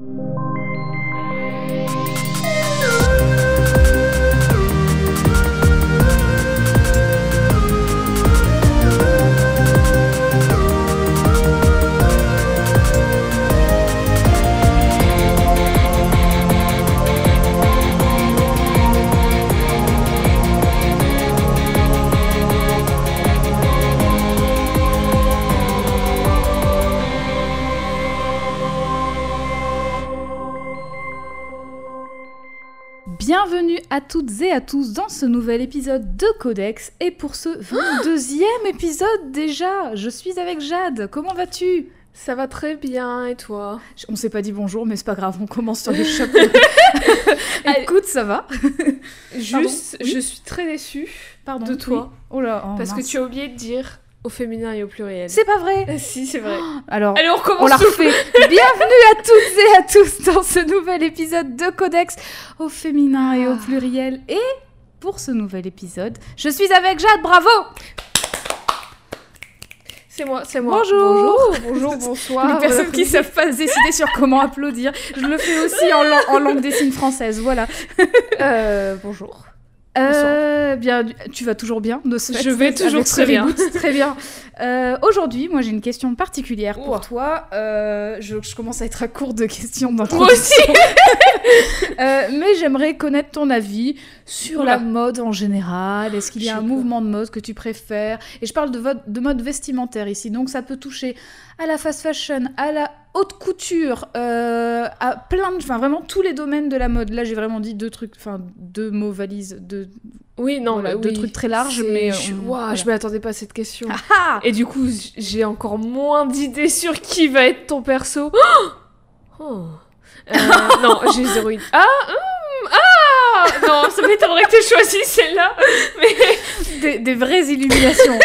Bienvenue à tous dans ce nouvel épisode de Codex et pour ce 22e épisode déjà, je suis avec Jade. Comment vas-tu? Ça va très bien et toi? On s'est pas dit bonjour mais c'est pas grave, on commence sur le chapeau. Écoute, ça va Juste, oui je suis très déçue Pardon, de toi oui. Oh là, oh, parce mince. que tu as oublié de dire au féminin et au pluriel. C'est pas vrai Si, c'est vrai. Alors, Allez, on recommence on la refait. Bienvenue à toutes et à tous dans ce nouvel épisode de Codex au féminin et au Ah. pluriel. Et pour ce nouvel épisode, je suis avec Jade, bravo C'est moi, c'est moi. Bonjour. Bonjour, bonjour, bonsoir. Les personnes qui savent pas se décider sur comment applaudir, je le fais aussi en, lang- en langue des signes française, voilà. Euh, bonjour. Euh, bien, tu vas toujours bien de ce fait, Je vais toujours très bien. reboot, très bien. Euh, Aujourd'hui, moi j'ai une question particulière pour toi. Euh, je, je commence à être à court de questions Moi d'introduction. aussi. Euh, mais j'aimerais connaître ton avis sur Oula. la mode en général. Est-ce qu'il y a un mouvement de mode que tu préfères? Et je parle de, mode vestimentaire ici, donc ça peut toucher à la fast fashion, à la haute couture, euh, à plein de, enfin vraiment tous les domaines de la mode. Là, j'ai vraiment dit deux trucs, enfin deux mots valises, deux, Oui, non, Voilà, bah deux oui. trucs très larges, mais, je, ouah, voilà. je m'attendais pas à cette question. Ah Et du coup, j'ai encore moins d'idées sur qui va être ton perso. Oh. Euh, non, j'ai zéro idée. Ah, hum, Non, ça m'étonnerait que tu choisi celle-là. Mais des, des vraies illuminations.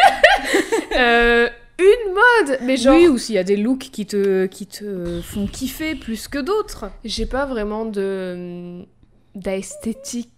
euh, une mode, mais genre, oui, ou s'il y a des looks qui te, qui te font kiffer plus que d'autres. j'ai pas vraiment de d'esthétique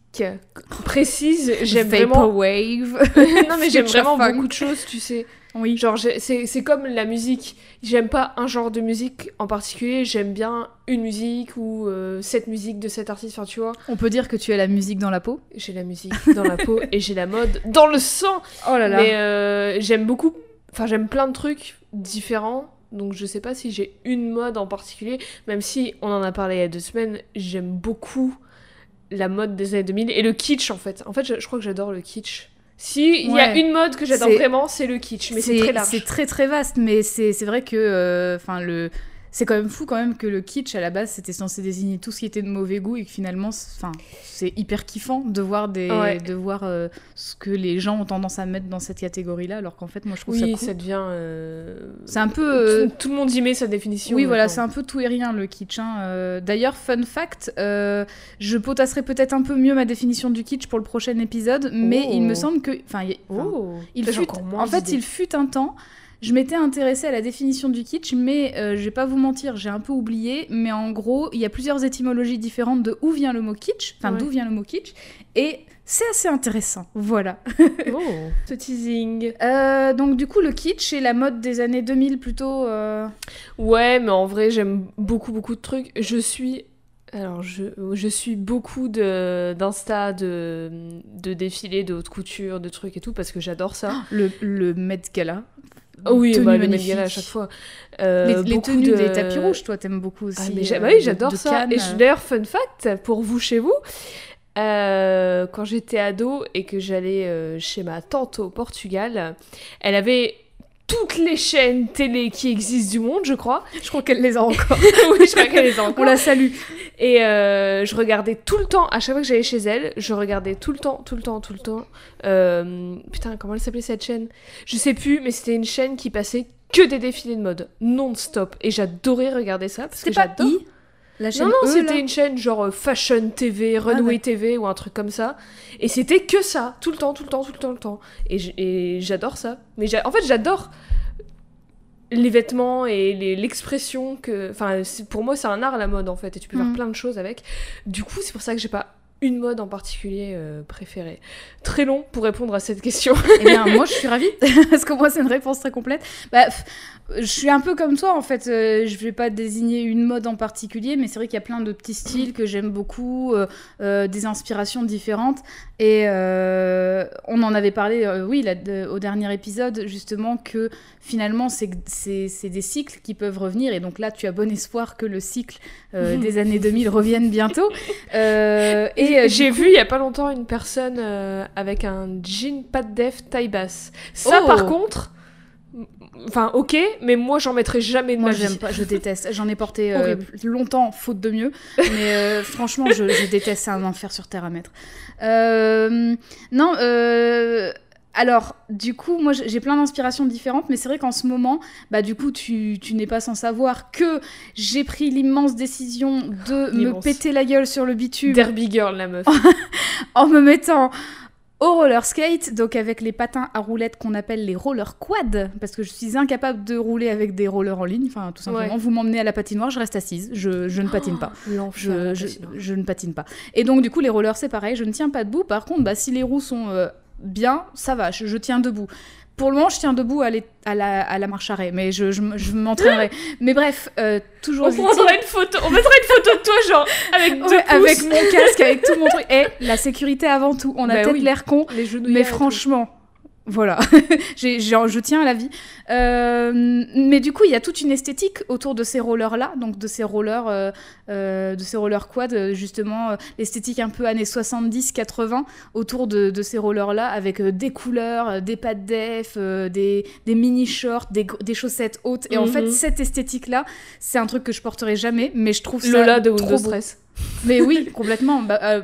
précise. J'aime vraiment. Vaporwave. non, mais j'aime vraiment funk. beaucoup de choses, tu sais. Oui. Genre, c'est c'est comme la musique. J'aime pas un genre de musique en particulier, j'aime bien une musique ou euh, cette musique de cet artiste. Enfin, tu vois, On peut dire que tu as la musique dans la peau? j'ai la musique dans la peau et j'ai la mode dans le sang. Oh là là. Mais euh, j'aime beaucoup. Enfin, j'aime plein de trucs différents. Donc, je sais pas si j'ai une mode en particulier. Même si on en a parlé il y a deux semaines, j'aime beaucoup la mode des années 2000 et le kitsch en fait. En fait, je, je crois que j'adore le kitsch. Si il y a une mode que j'adore vraiment, c'est le kitsch. Mais c'est très large. C'est très très vaste, mais c'est c'est vrai que, euh, enfin le, c'est quand même fou quand même que le kitsch à la base c'était censé désigner tout ce qui était de mauvais goût et que finalement, enfin c'est hyper kiffant de voir des, Ouais. de voir euh, ce que les gens ont tendance à mettre dans cette catégorie-là, alors qu'en fait moi je trouve ça Oui, cool. ça devient. euh, C'est un peu. euh, Tout, tout le monde y met sa définition. Oui, voilà, c'est un peu tout et rien le kitsch. hein. D'ailleurs, fun fact, je potasserai peut-être un peu mieux ma définition du kitsch pour le prochain épisode, mais Oh. il me semble que, enfin, il- enfin, Oh, il fut, en fait, il fut un temps. Je m'étais intéressée à la définition du kitsch, mais euh, je vais pas vous mentir, j'ai un peu oublié. Mais en gros, il y a plusieurs étymologies différentes de où vient le mot kitsch, enfin Ouais. d'où vient le mot kitsch, et c'est assez intéressant. Voilà. Oh, ce teasing. Euh, donc du coup, le kitsch et la mode des années 2000 plutôt. euh, Ouais, mais en vrai, j'aime beaucoup, beaucoup de trucs. Je suis. Alors, je, je suis beaucoup de- d'Insta, de, de défilés, de haute couture, de trucs et tout, parce que j'adore ça. le, le Met Gala. Oh oui, bah, le Met à chaque fois. Euh, les, les tenues de- des tapis rouges, toi, t'aimes beaucoup aussi. Ah, mais euh, bah oui, j'adore ça. Cannes, Et d'ailleurs, fun fact pour vous chez vous, euh, quand j'étais ado et que j'allais euh, chez ma tante au Portugal, elle avait toutes les chaînes télé qui existent du monde, je crois. Je crois qu'elle les a encore. oui, je crois qu'elle les a On encore. la salue. Et euh, je regardais tout le temps, à chaque fois que j'allais chez elle, je regardais tout le temps, tout le temps, tout le temps. euh, putain, comment elle s'appelait cette chaîne? Je sais plus, mais c'était une chaîne qui passait que des défilés de mode, non-stop. Et j'adorais regarder ça parce que j'adore. La chaîne Non, non, E, c'était une chaîne genre euh, Fashion TV, Runway ouais. TV ou un truc comme ça. Et c'était que ça, tout le temps, tout le temps, tout le temps, tout le temps. Et j'adore ça. Mais en fait, j'adore les vêtements et l'expression que. Enfin, pour moi, c'est un art la mode en fait. Et tu peux faire plein de choses avec. Du coup, c'est pour ça que j'ai pas une mode en particulier euh, préférée. Très long pour répondre à cette question. Eh bien, moi, je suis ravie, parce que moi, c'est une réponse très complète. Bah, je suis un peu comme toi, en fait. euh, je vais pas désigner une mode en particulier, mais c'est vrai qu'il y a plein de petits styles que j'aime beaucoup, euh, euh, des inspirations différentes. Et on en avait parlé, oui, là, de- au dernier épisode, justement, que finalement, c'est des cycles qui peuvent revenir. Et donc là, tu as bon espoir que le cycle des années 2000 revienne bientôt. Et euh, j'ai vu il y a pas longtemps une personne euh, avec un jean pas de def taille basse. Ça Oh. par contre, m- enfin ok, mais moi j'en mettrai jamais de Moi ma vie. j'aime pas, je déteste. J'en ai porté euh, longtemps, faute de mieux. Mais franchement, je, je déteste. C'est un enfer sur terre à mettre. Non, euh, alors du coup, moi j'ai plein d'inspirations différentes, mais c'est vrai qu'en ce moment, bah du coup, tu, tu n'es pas sans savoir que j'ai pris l'immense décision de me L'immense. péter la gueule sur le bitume Derby girl la meuf. en me mettant au roller skate, donc avec les patins à roulettes qu'on appelle les roller quad, parce que je suis incapable de rouler avec des rollers en ligne, enfin tout simplement. Ouais. Vous m'emmenez à la patinoire, je reste assise, je, je ne patine pas. Je, je, patinoire. je ne patine pas. Et donc du coup les rollers c'est pareil, je ne tiens pas debout. Par contre, bah, si les roues sont euh, bien, ça va, je, je tiens debout. Pour le moment, je tiens debout à, la, à la marche arrêt, mais je, je, m- je m'entraînerai. mais bref, euh, toujours On prendra une photo, on mettra une photo de toi genre avec deux Ouais, avec mon casque, avec tout mon truc. Et la sécurité avant tout. On a Bah peut-être oui. l'air con, les mais franchement, voilà, J'ai- j'ai- je tiens à la vie. Euh, mais du coup, il y a toute une esthétique autour de ces rollers-là, donc de ces rollers, euh, euh, de ces rollers quad, justement, euh, l'esthétique un peu années 70-80 autour de, de ces rollers-là, avec euh, des couleurs, euh, des pattes def, euh, des, des mini-shorts, des, des chaussettes hautes. Et en Mhm. fait, cette esthétique-là, c'est un truc que je porterai jamais, mais je trouve ça Lola de trop Windows beau. Stress. Mais oui, complètement. Bah, euh,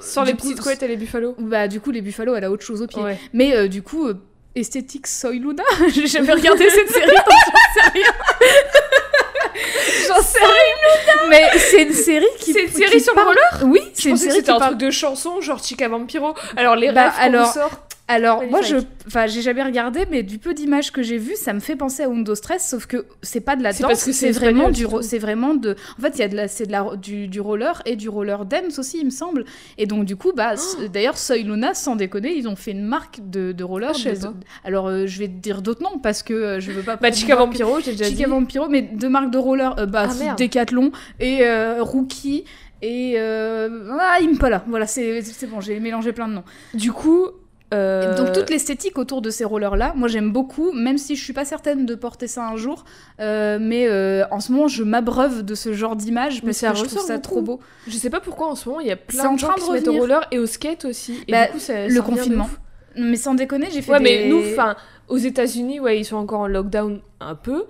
Sans les coup, petites couettes et les buffalos. bah, du coup, les Buffalo, elle a autre chose au pied. Ouais. Mais euh, du coup, euh, esthétique Soy Luna, j'ai jamais regardé cette série, donc j'en sais rien. j'en sais rien. Mais c'est une série qui. C'est une qui série sur le parle- roller Oui, c'est une série c'était un parle. truc de chanson, genre Chica Vampiro. Alors les Bah, rêves alors- sort. Alors, moi, je. Enfin, j'ai jamais regardé, mais du peu d'images que j'ai vues, ça me fait penser à Windows Stress, sauf que c'est pas de la C'est danse, parce que c'est vraiment du. c'est ro- tout. C'est vraiment de. En fait, il y a de la, c'est de la, du, du roller et du roller dance aussi, il me semble. Et donc, du coup, bah, s- d'ailleurs, Soy Luna, sans déconner, ils ont fait une marque de, de roller. Ah, je de-. Alors, euh, je vais te dire d'autres noms parce que euh, je veux pas. Bah Chica Vampiro, j'ai déjà Chica dit. Vampiro, mais deux marques de roller, euh, bah, Ah. Decathlon et euh, Rookie et euh, ah, Impala. Voilà, c'est c'est bon, j'ai mélangé plein de noms. Du coup. Euh, Donc toute l'esthétique autour de ces rollers-là, moi j'aime beaucoup, même si je suis pas certaine de porter ça un jour, euh, mais euh, en ce moment je m'abreuve de ce genre d'image parce ça que je trouve ça beaucoup. trop beau. Je sais pas pourquoi en ce moment il y a plein de gens qui se mettent au roller et au skate aussi. Et Bah, du coup, ça, le ça confinement. Mais sans déconner, j'ai fait Ouais, des... mais nous, enfin, aux États-Unis, ouais, ils sont encore en lockdown un peu,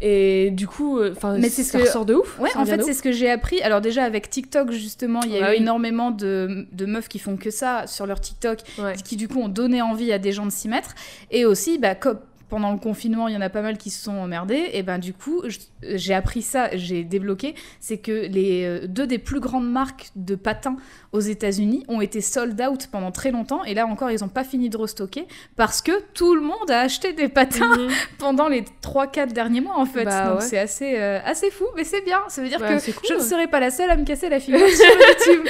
et du coup, euh, enfin, Mais c'est ça ce que- ressort de ouf. Ouais, en fait, c'est ce que j'ai appris. Alors déjà avec TikTok justement, il y a Bah eu oui. énormément de, de meufs qui font que ça sur leur TikTok, Ouais. qui du coup ont donné envie à des gens de s'y mettre. Et aussi, bah, comme pendant le confinement, il y en a pas mal qui se sont emmerdés. Et ben du coup, j'ai appris ça, j'ai débloqué, c'est que les euh, deux des plus grandes marques de patins aux États-Unis ont été sold out pendant très longtemps. Et là encore, ils n'ont pas fini de restocker parce que tout le monde a acheté des patins Mhm. pendant les 3-4 derniers mois en fait. Bah Donc ouais. c'est assez, euh, assez fou, mais c'est bien. Ça veut dire Bah, que cool, je ne serai pas la seule à me casser la figure sur YouTube.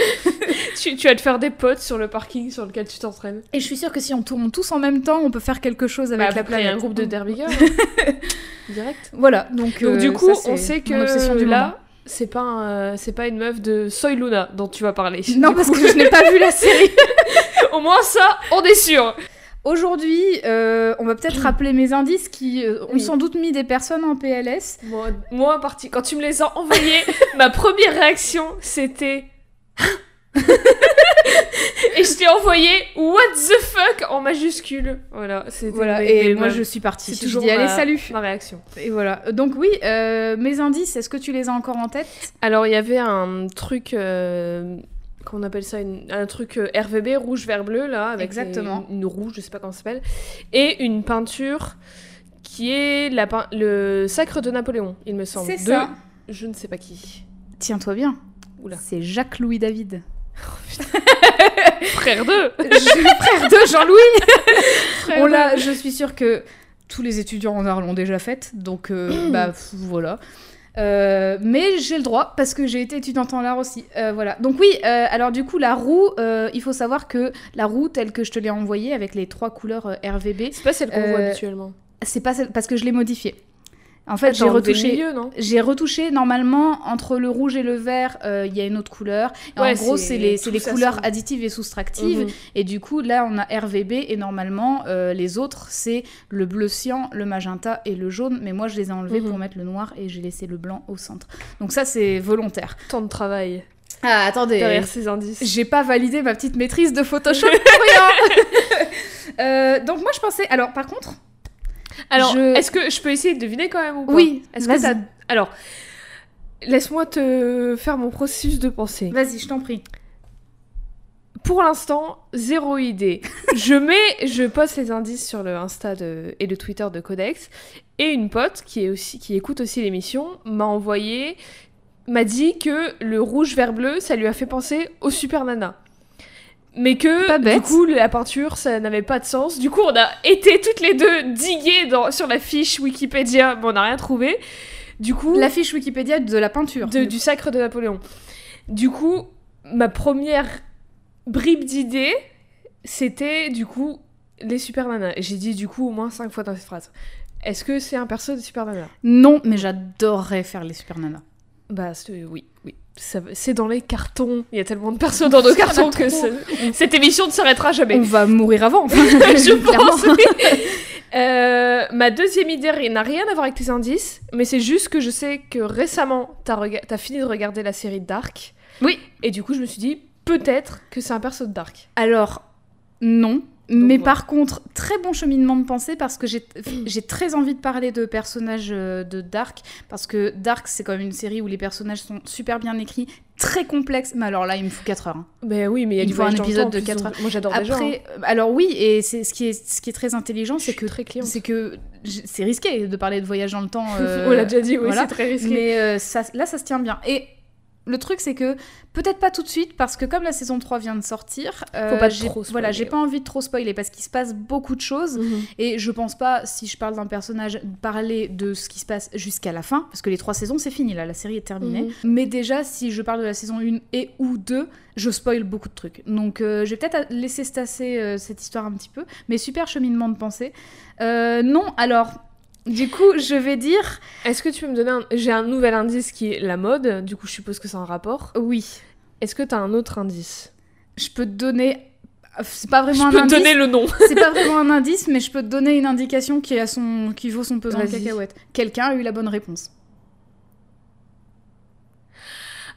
tu, tu vas te faire des potes sur le parking sur lequel tu t'entraînes. Et je suis sûre que si on tourne tous en même temps, on peut faire quelque chose avec Bah, la planète. Groupe de derby girls, hein. direct. Voilà, donc, Donc euh, du coup, ça, on sait que là, c'est pas, un, euh, c'est pas une meuf de Soy Luna dont tu vas parler. Non, Du parce coup, que je n'ai pas vu la série. au moins ça, on est sûr. Aujourd'hui, euh, on va peut-être rappeler mes indices qui euh, ont Oui. sans doute mis des personnes en PLS. Moi, quand tu me les as envoyés, ma première réaction, c'était... et je t'ai envoyé What the fuck en majuscule. Voilà, c'était Voilà, et moi je suis partie. c'est Je toujours dis allez, ma- salut. ma réaction. Et voilà. Donc oui, euh, mes indices, est-ce que tu les as encore en tête? Alors, il y avait un truc... euh, qu'on appelle ça? Une- un truc euh, RVB rouge vert bleu là avec Exactement. Une, une rouge je sais pas comment ça s'appelle et une peinture qui est la pein- le sacre de Napoléon il me semble C'est ça. je ne sais pas qui Tiens-toi bien. Oula. C'est Jacques-Louis David. frère d'eux frère de Jean-Louis Frère On l'a, je suis sûre que tous les étudiants en art l'ont déjà faite, donc euh, bah pff, voilà. Euh, mais j'ai le droit parce que j'ai été étudiante en l'art aussi. Euh, voilà. Donc oui, alors du coup la roue, il faut savoir que la roue telle que je te l'ai envoyée avec les trois couleurs RVB, C'est pas celle qu'on voit habituellement. c'est pas celle- parce que je l'ai modifiée. En fait, Ah, j'ai retouché. J'ai retouché normalement entre le rouge et le vert, euh, il y a une autre couleur. Et Ouais, en gros, c'est- les, couleurs additives et soustractives. Mhm. Et du coup, là, on a RVB et normalement, euh, les autres, c'est le bleu cyan, le magenta et le jaune. Mais moi, je les ai enlevés Mhm. pour mettre le noir et j'ai laissé le blanc au centre. Donc ça, c'est volontaire. Tant de travail Ah, attendez. derrière ces indices. J'ai pas validé ma petite maîtrise de Photoshop pour rien. Euh, donc moi, je pensais... Alors, par contre... Alors, je- est-ce que je peux essayer de deviner quand même ou pas Oui, Est-ce que t'as... Alors, laisse-moi te faire mon processus de pensée. Vas-y, je t'en prie. Pour l'instant, zéro idée. je mets, je poste les indices sur le Insta de- et le Twitter de Codex. Et une pote qui, est aussi, qui écoute aussi l'émission m'a envoyé, m'a dit que le rouge vert bleu, ça lui a fait penser au Super Nana. Mais que Pas du coup la peinture ça n'avait pas de sens. Du coup on a été toutes les deux diguées dans, sur la fiche Wikipédia, mais on n'a rien trouvé. Du coup La fiche Wikipédia de la peinture. de- du sacre de Napoléon. Du coup, ma première bribe d'idée, c'était du coup les Super Nanas. Et J'ai dit du coup au moins cinq fois dans cette phrase. Est-ce que c'est un perso de Super Nana Non, mais j'adorerais faire les super nanas. Bah oui, oui. C'est dans les cartons. Il y a tellement de persos dans nos cartons que cette émission ne s'arrêtera jamais. On va mourir avant. je pense. Euh, ma deuxième idée n'a rien à voir avec tes indices, mais c'est juste que je sais que récemment, t'as t'as fini de regarder la série Dark. Oui. Et du coup, je me suis dit, peut-être que c'est un perso de Dark. Alors, non. Mais voilà. par contre, très bon cheminement de pensée parce que j'ai très envie de parler de personnages euh, de Dark. Parce que Dark, c'est quand même une série où les personnages sont super bien écrits, très complexes. Mais alors là, il me faut 4 heures. hein. Mais oui, mais il y a Il faut un épisode de en plus, quatre donc heures. Moi, j'adore déjà. hein. Après, euh, alors oui, et c'est ce qui est ce qui est très intelligent, c'est que c'est que c'est risqué de parler de voyage dans le temps. euh, On l'a déjà dit, oui, voilà. c'est très risqué. Mais euh, ça, là, ça se tient bien. Et le truc, c'est que peut-être pas tout de suite, parce que comme la saison 3 vient de sortir, euh, Faut pas j'ai- trop spoiler, voilà, j'ai pas envie de trop spoiler parce qu'il se passe beaucoup de choses. Mhm. Et je pense pas, si je parle d'un personnage, parler de ce qui se passe jusqu'à la fin, parce que les trois saisons, c'est fini, là, la série est terminée. Mhm. Mais déjà, si je parle de la saison 1 et ou 2, je spoil beaucoup de trucs. Donc euh, je vais peut-être laisser se tasser euh, cette histoire un petit peu, mais super cheminement de pensée. Euh, non, alors, du coup, je vais dire Est-ce que tu peux me donner un... J'ai un nouvel indice qui est la mode, du coup, je suppose que c'est un rapport. oui. Est-ce que t'as un autre indice? Je peux te donner. C'est pas Je vraiment peux un te indice. donner le nom. C'est pas vraiment un indice, mais je peux te donner une indication qui, a son... qui vaut son pesant de cacahuètes. Quelqu'un a eu la bonne réponse.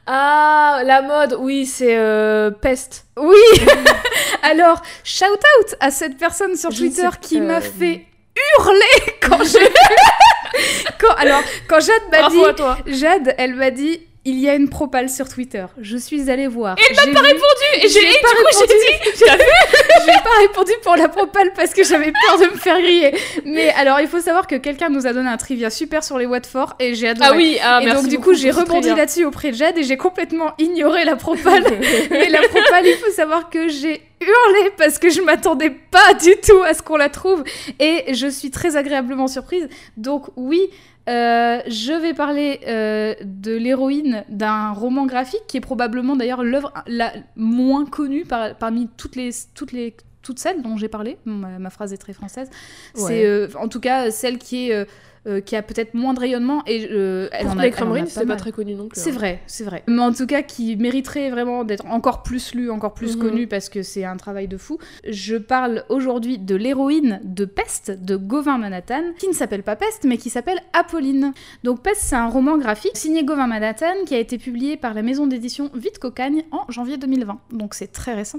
Ah, la mode, oui, c'est euh, Peste. Oui Alors, shout out à cette personne sur Je Twitter qui m'a fait hurler quand j'ai. quand... Alors, quand Jade m'a dit. Jade, elle m'a dit. Il y a une propale sur Twitter. Je suis allée voir. Et elle m'a J'ai pas vu- répondu Et j'ai J'ai du coup, j'ai dit vu n'ai pas répondu pour la propale parce que j'avais peur de me faire griller. Mais alors, il faut savoir que quelqu'un nous a donné un trivia super sur les Watford et j'ai adoré. Ah oui, ah, et merci donc du coup j'ai rebondi là-dessus auprès de Jade et j'ai complètement ignoré la propale. Mais la propale, il faut savoir que j'ai hurlé parce que je m'attendais pas du tout à ce qu'on la trouve et je suis très agréablement surprise. Donc oui, euh, je vais parler euh, de l'héroïne d'un roman graphique qui est probablement d'ailleurs l'œuvre la moins connue par- parmi toutes les toutes les toutes celles dont j'ai parlé. Ma, ma phrase est très française. Ouais. C'est euh, en tout cas celle qui est euh, qui a peut-être moins de rayonnement et euh, elle en a, Courtney elle en a Crumrin, pas très connu non plus. C'est hein. vrai, c'est vrai. Mais en tout cas, qui mériterait vraiment d'être encore plus lu, encore plus Mhm. connu, parce que c'est un travail de fou. Je parle aujourd'hui de l'héroïne de Peste, de Gauvin Manhattan, qui ne s'appelle pas Peste, mais qui s'appelle Apolline. Donc Peste, c'est un roman graphique signé Gauvin Manhattan, qui a été publié par la maison d'édition Vite Cocagne en janvier 2020. Donc c'est très récent.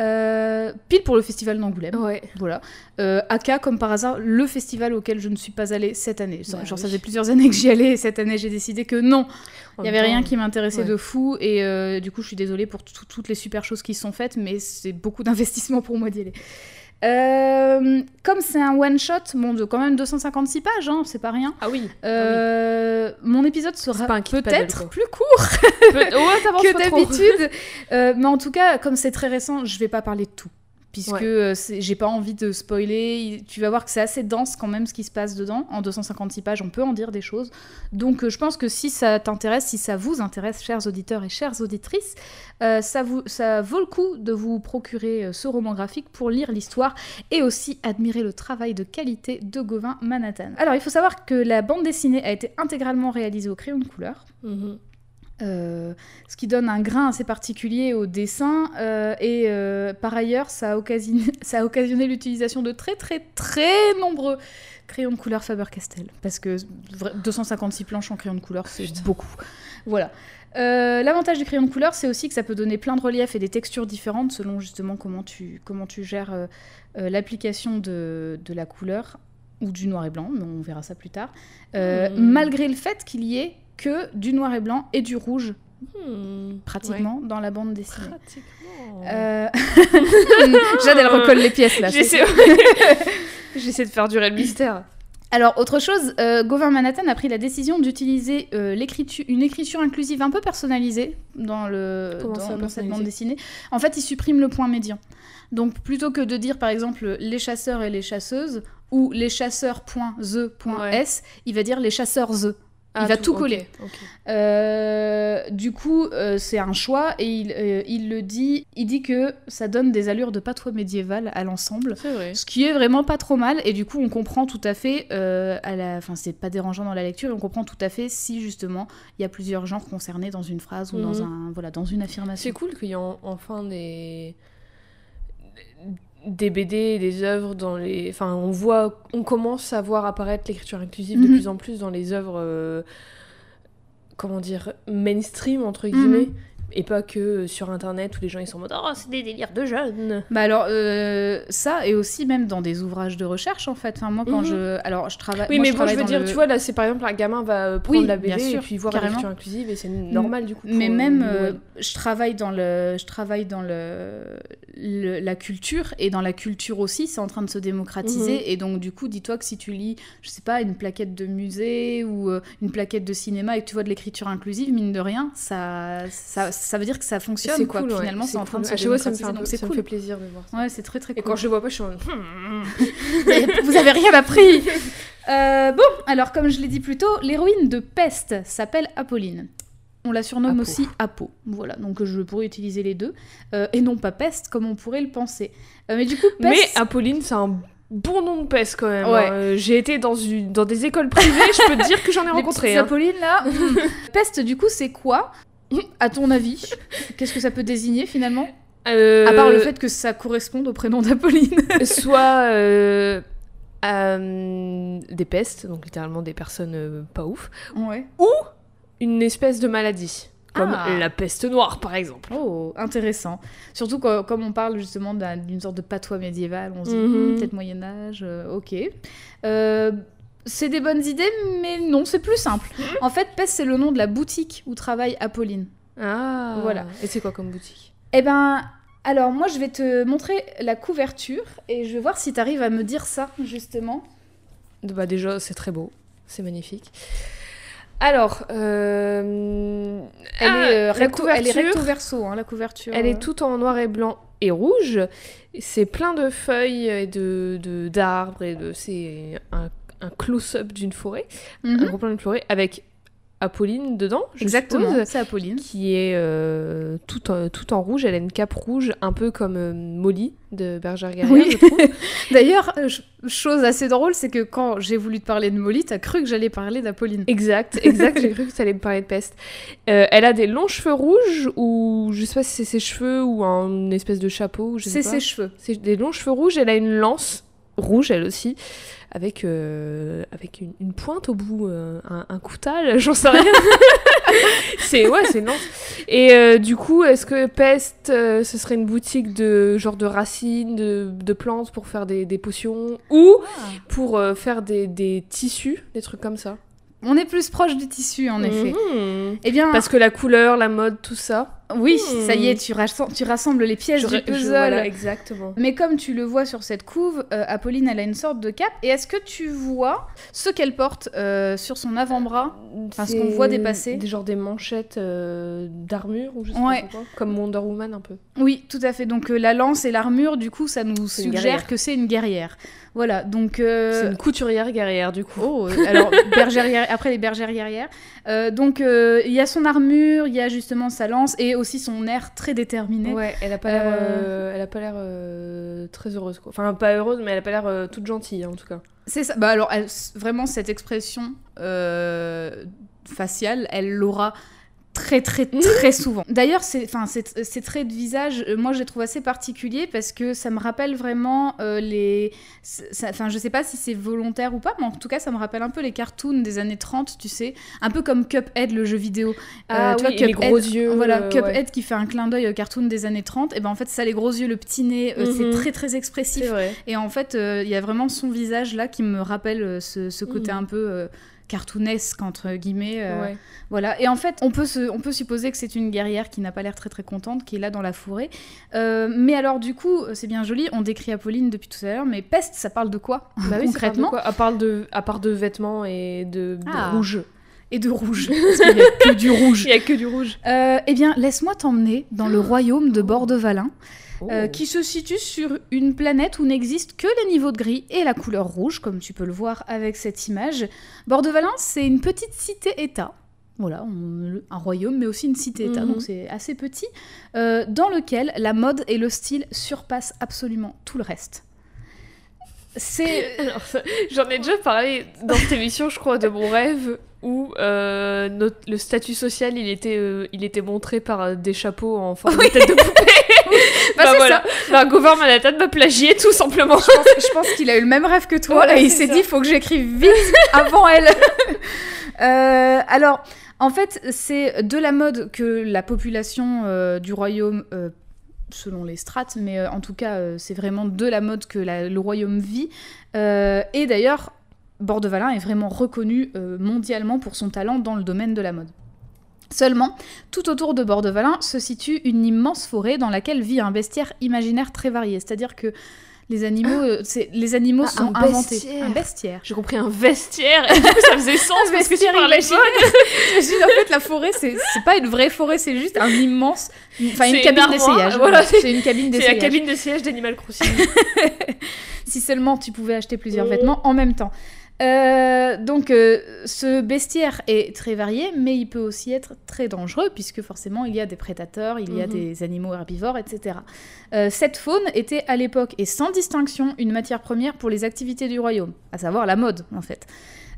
Euh, pile pour le festival d'Angoulême. Ouais. Voilà. Euh, Aka, comme par hasard, le festival auquel je ne suis pas allée cette année. Bah Genre, oui. ça faisait plusieurs années que j'y allais et cette année, j'ai décidé que non, il y même avait rien qui m'intéressait ouais. de fou et euh, du coup, je suis désolée pour tout- toutes les super choses qui se sont faites, mais c'est beaucoup d'investissement pour moi d'y aller. Euh, comme c'est un one shot, bon, de quand même 256 pages, hein, c'est pas rien. Ah oui. euh, Mon épisode sera peut-être plus court Peut- Ouais, t'avances que pas trop. d'habitude, Euh, mais en tout cas, comme c'est très récent, je vais pas parler de tout. Puisque Ouais. euh, j'ai pas envie de spoiler. Il- Tu vas voir que c'est assez dense quand même ce qui se passe dedans. En 256 pages, on peut en dire des choses. Donc euh, je pense que si ça t'intéresse, si ça vous intéresse, chers auditeurs et chères auditrices, euh, ça, vous, ça vaut le coup de vous procurer ce roman graphique pour lire l'histoire et aussi admirer le travail de qualité de Gauvin Manhattan. Alors il faut savoir que la bande dessinée a été intégralement réalisée au crayon de couleur. Mhm. Euh, ce qui donne un grain assez particulier au dessin. euh, et euh, par ailleurs, ça a occasionné, l'utilisation de très très très nombreux crayons de couleur Faber-Castell. Parce que vra- 256 planches en crayon de couleur, c'est beaucoup. Voilà. L'avantage du crayon de couleur, c'est aussi que ça peut donner plein de reliefs et des textures différentes selon justement comment tu, comment tu gères l'application de, de la couleur ou du noir et blanc, mais on verra ça plus tard. Mhm. Malgré le fait qu'il y ait que du noir et blanc et du rouge Hmm. pratiquement dans la bande dessinée. Pratiquement. Euh... Jade, elle recolle les pièces là. J'essaie de faire durer le mystère. Alors, autre chose, euh, Gauvin Manhattan a pris la décision d'utiliser euh, une écriture inclusive un peu personnalisée dans, le, Comment dans, ça, dans cette bande dessinée. En fait, il supprime le point médian. Donc, plutôt que de dire par exemple les chasseurs et les chasseuses ou les chasseurs point the point Ouais. s, il va dire les chasseurs the. Ah, va tout ok, coller. Euh, du coup, euh, c'est un choix et il, euh, il le dit. Il dit que ça donne des allures de patois médiéval à l'ensemble. C'est vrai. Ce qui est vraiment pas trop mal, et du coup on comprend tout à fait, à la... enfin c'est pas dérangeant dans la lecture, on comprend tout à fait si justement il y a plusieurs genres concernés dans une phrase ou dans, Mhm. un... voilà, dans une affirmation. C'est cool qu'il y ait en- enfin des des BD, des œuvres dans les. Enfin, on voit, on commence à voir apparaître l'écriture inclusive de Mhm. plus en plus dans les œuvres. euh, comment dire mainstream entre guillemets. Mhm. Et pas que sur internet où les gens ils sont en mode oh c'est des délires de jeunes. Bah alors euh, ça et aussi même dans des ouvrages de recherche en fait. Enfin moi quand Mhm. je alors je travaille. Oui moi, mais je bon je veux dire le- tu vois là c'est par exemple un gamin va euh, prendre Oui, la BD et puis voir carrément. l'écriture inclusive et c'est normal du coup. Mais euh, même, euh, je travaille dans le, je travaille dans le, le- la culture et dans la culture aussi, c'est en train de se démocratiser. Mhm. Et donc du coup, dis-toi que si tu lis, je sais pas, une plaquette de musée ou euh, une plaquette de cinéma et que tu vois de l'écriture inclusive, mine de rien, ça, ça, ça veut dire que ça fonctionne. quoi. cool, Finalement, c'est en train de se fois, ça me fait, démocratiser, un peu- donc c'est ça me cool. fait plaisir de voir ça. Ouais, c'est très très Et cool. quand je le vois pas, je suis en Hmm. vous, avez, rien appris. Euh, bon, alors comme je l'ai dit plus tôt, l'héroïne de Peste s'appelle Apolline. On la surnomme Apo. aussi Apo. Voilà, donc je pourrais utiliser les deux. Euh, et non pas Peste comme on pourrait le penser. Euh, mais du coup, Peste... Mais Apolline, c'est un bon nom de peste quand même. Ouais. hein. Euh, J'ai été dans, une, dans des écoles privées, je peux te dire que j'en ai les rencontré. hein. Apollines là. Peste, du coup, c'est quoi? À ton avis Qu'est-ce que ça peut désigner finalement? Euh, À part le fait que ça corresponde au prénom d'Apolline. soit euh, euh, des pestes, donc littéralement des personnes pas ouf, ouais. une espèce de maladie, comme Ah. la peste noire par exemple. Oh, intéressant. Surtout quand- comme on parle justement d'un- d'une sorte de patois médiéval, on se dit Mhm. hmm, peut-être Moyen Âge, euh, ok. C'est des bonnes idées, mais non, c'est plus simple. En fait, Pest, c'est le nom de la boutique où travaille Apolline. Ah, Voilà. Et c'est quoi comme boutique? Eh ben, alors moi, je vais te montrer la couverture et je vais voir si tu arrives à me dire ça, justement. Bah déjà, c'est très beau, c'est magnifique. Alors, euh, Elle, ah, est, euh, la recto, elle est recto verso, hein, la couverture. Elle est toute en noir et blanc et rouge. C'est plein de feuilles et de- d'arbres et de c'est un, un close-up d'une forêt, Mhm. un gros plan d'une forêt avec Apolline dedans. je Exactement, c'est Apolline. qui est euh, tout, en, tout en rouge. Elle a une cape rouge, un peu comme euh, Molly de Bergère Guerrière, Oui. je trouve. D'ailleurs, euh, ch- chose assez drôle, c'est que quand j'ai voulu te parler de Molly, t'as cru que j'allais parler d'Apolline. Exact, exact. J'ai cru que tu allais me parler de peste. Euh, elle a des longs cheveux rouges ou je sais pas si c'est ses cheveux ou un espèce de chapeau. Je sais C'est pas. ses cheveux. C'est des longs cheveux rouges. Elle a une lance rouge, elle aussi, avec, euh, avec une, une pointe au bout, euh, un, un coutal, j'en sais rien. c'est ouais, c'est lance. Et euh, du coup, est-ce que Peste, ce serait une boutique de genre de racines, de, de plantes pour faire des, des potions ou pour euh, faire des, des tissus, des trucs comme ça? On est plus proche du tissu, en effet. Mhm. Eh bien, Parce que la couleur, la mode, tout ça. Oui, ça y est, tu, rassembles, tu rassembles les pièces Je- du je- puzzle. voilà, exactement. Mais comme tu le vois sur cette couve, euh, Apolline, elle a une sorte de cape. Et est-ce que tu vois ce qu'elle porte euh, sur son avant-bras? Enfin, ce qu'on voit dépasser. Des genre des manchettes euh, d'armure ou je sais Ouais. pas quoi. Comme Wonder Woman un peu. Oui, tout à fait. Donc euh, la lance et l'armure, du coup, ça nous suggère que c'est une guerrière. Voilà, donc... euh, C'est une couturière guerrière du coup. Oh, euh, alors bergère après les bergères guerrières. Euh, donc euh, il y a son armure, il y a justement sa lance et aussi son air très déterminé. Ouais, elle a pas l'air, Euh, euh, elle a pas l'air euh, très heureuse quoi. Enfin pas heureuse, mais elle a pas l'air euh, toute gentille en tout cas. C'est ça. Bah alors elle- vraiment cette expression faciale, elle l'aura très très très souvent. D'ailleurs, c'est- ces traits de visage, euh, moi je les trouve assez particuliers parce que ça me rappelle vraiment euh, les enfin je sais pas si c'est volontaire ou pas, mais en tout cas ça me rappelle un peu les cartoons des années 30, tu sais, un peu comme Cuphead le jeu vidéo. Ah Euh, tu oui, vois, et les gros yeux. Voilà, Cuphead ouais. qui fait un clin d'œil au cartoon des années 30, et ben en fait ça les gros yeux, le petit nez, c'est Mhm. très très expressif. Et en fait, il y a vraiment son visage là qui me rappelle ce, ce côté Mhm. un peu cartoonesque entre guillemets. euh, Ouais. Voilà. Et en fait, on peut, se, on peut supposer que c'est une guerrière qui n'a pas l'air très très contente, qui est là dans la forêt. Euh, mais alors du coup, c'est bien joli. On décrit Apolline depuis tout à l'heure, mais peste, ça parle de quoi Bah oui, ça parle de concrètement quoi? À part de, à part de vêtements et de, de Ah. rouge. Et de rouge. Parce qu'il n'y a que du rouge. Il y a que du rouge. Euh, eh bien, laisse-moi t'emmener dans le royaume de Bord-de-Valin. euh, Oh. qui se situe sur une planète où n'existent que les niveaux de gris et la couleur rouge, comme tu peux le voir avec cette image. Bord-de-Valin, c'est une petite cité-État. Voilà, on- un royaume, mais aussi une cité-État, Mhm. donc c'est assez petit, euh, dans lequel la mode et le style surpassent absolument tout le reste. C'est... J'en ai déjà parlé dans cette émission, je crois, de mon rêve où euh, notre- le statut social il était, euh, il était montré par des chapeaux en forme de tête de poupée. Bah, bah voilà, bah, Gover Manhattan m'a plagié tout simplement. Je pense, qu'il a eu le même rêve que toi Voilà, et il s'est ça. dit faut que j'écrive vite avant elle. Euh, alors, en fait, c'est de la mode que la population euh, du royaume, euh, selon les strates, mais euh, en tout cas, euh, c'est vraiment de la mode que la- le royaume vit. Euh, et d'ailleurs, Bord-de-Valin est vraiment reconnu mondialement pour son talent dans le domaine de la mode. Seulement, tout autour de Bord-de-Valin se situe une immense forêt dans laquelle vit un bestiaire imaginaire très varié. C'est-à-dire que les animaux, euh, les animaux Ah, sont un inventés. bestiaire. Un bestiaire. J'ai compris un vestiaire et du coup ça faisait sens parce que tu vestiaire parlais. T'imagines, en fait, la forêt, c'est pas une vraie forêt, c'est juste un immense. Enfin, une cabine d'essayage. voilà. c'est une cabine C'est la d'essayage. cabine de siège d'Animal Crossing. Si seulement tu pouvais acheter plusieurs vêtements en même temps. Euh, donc, euh, ce bestiaire est très varié, mais il peut aussi être très dangereux, puisque forcément, il y a des prédateurs, il y a Mhm. des animaux herbivores, etc. Euh, cette faune était à l'époque, et sans distinction, une matière première pour les activités du royaume, à savoir la mode, en fait.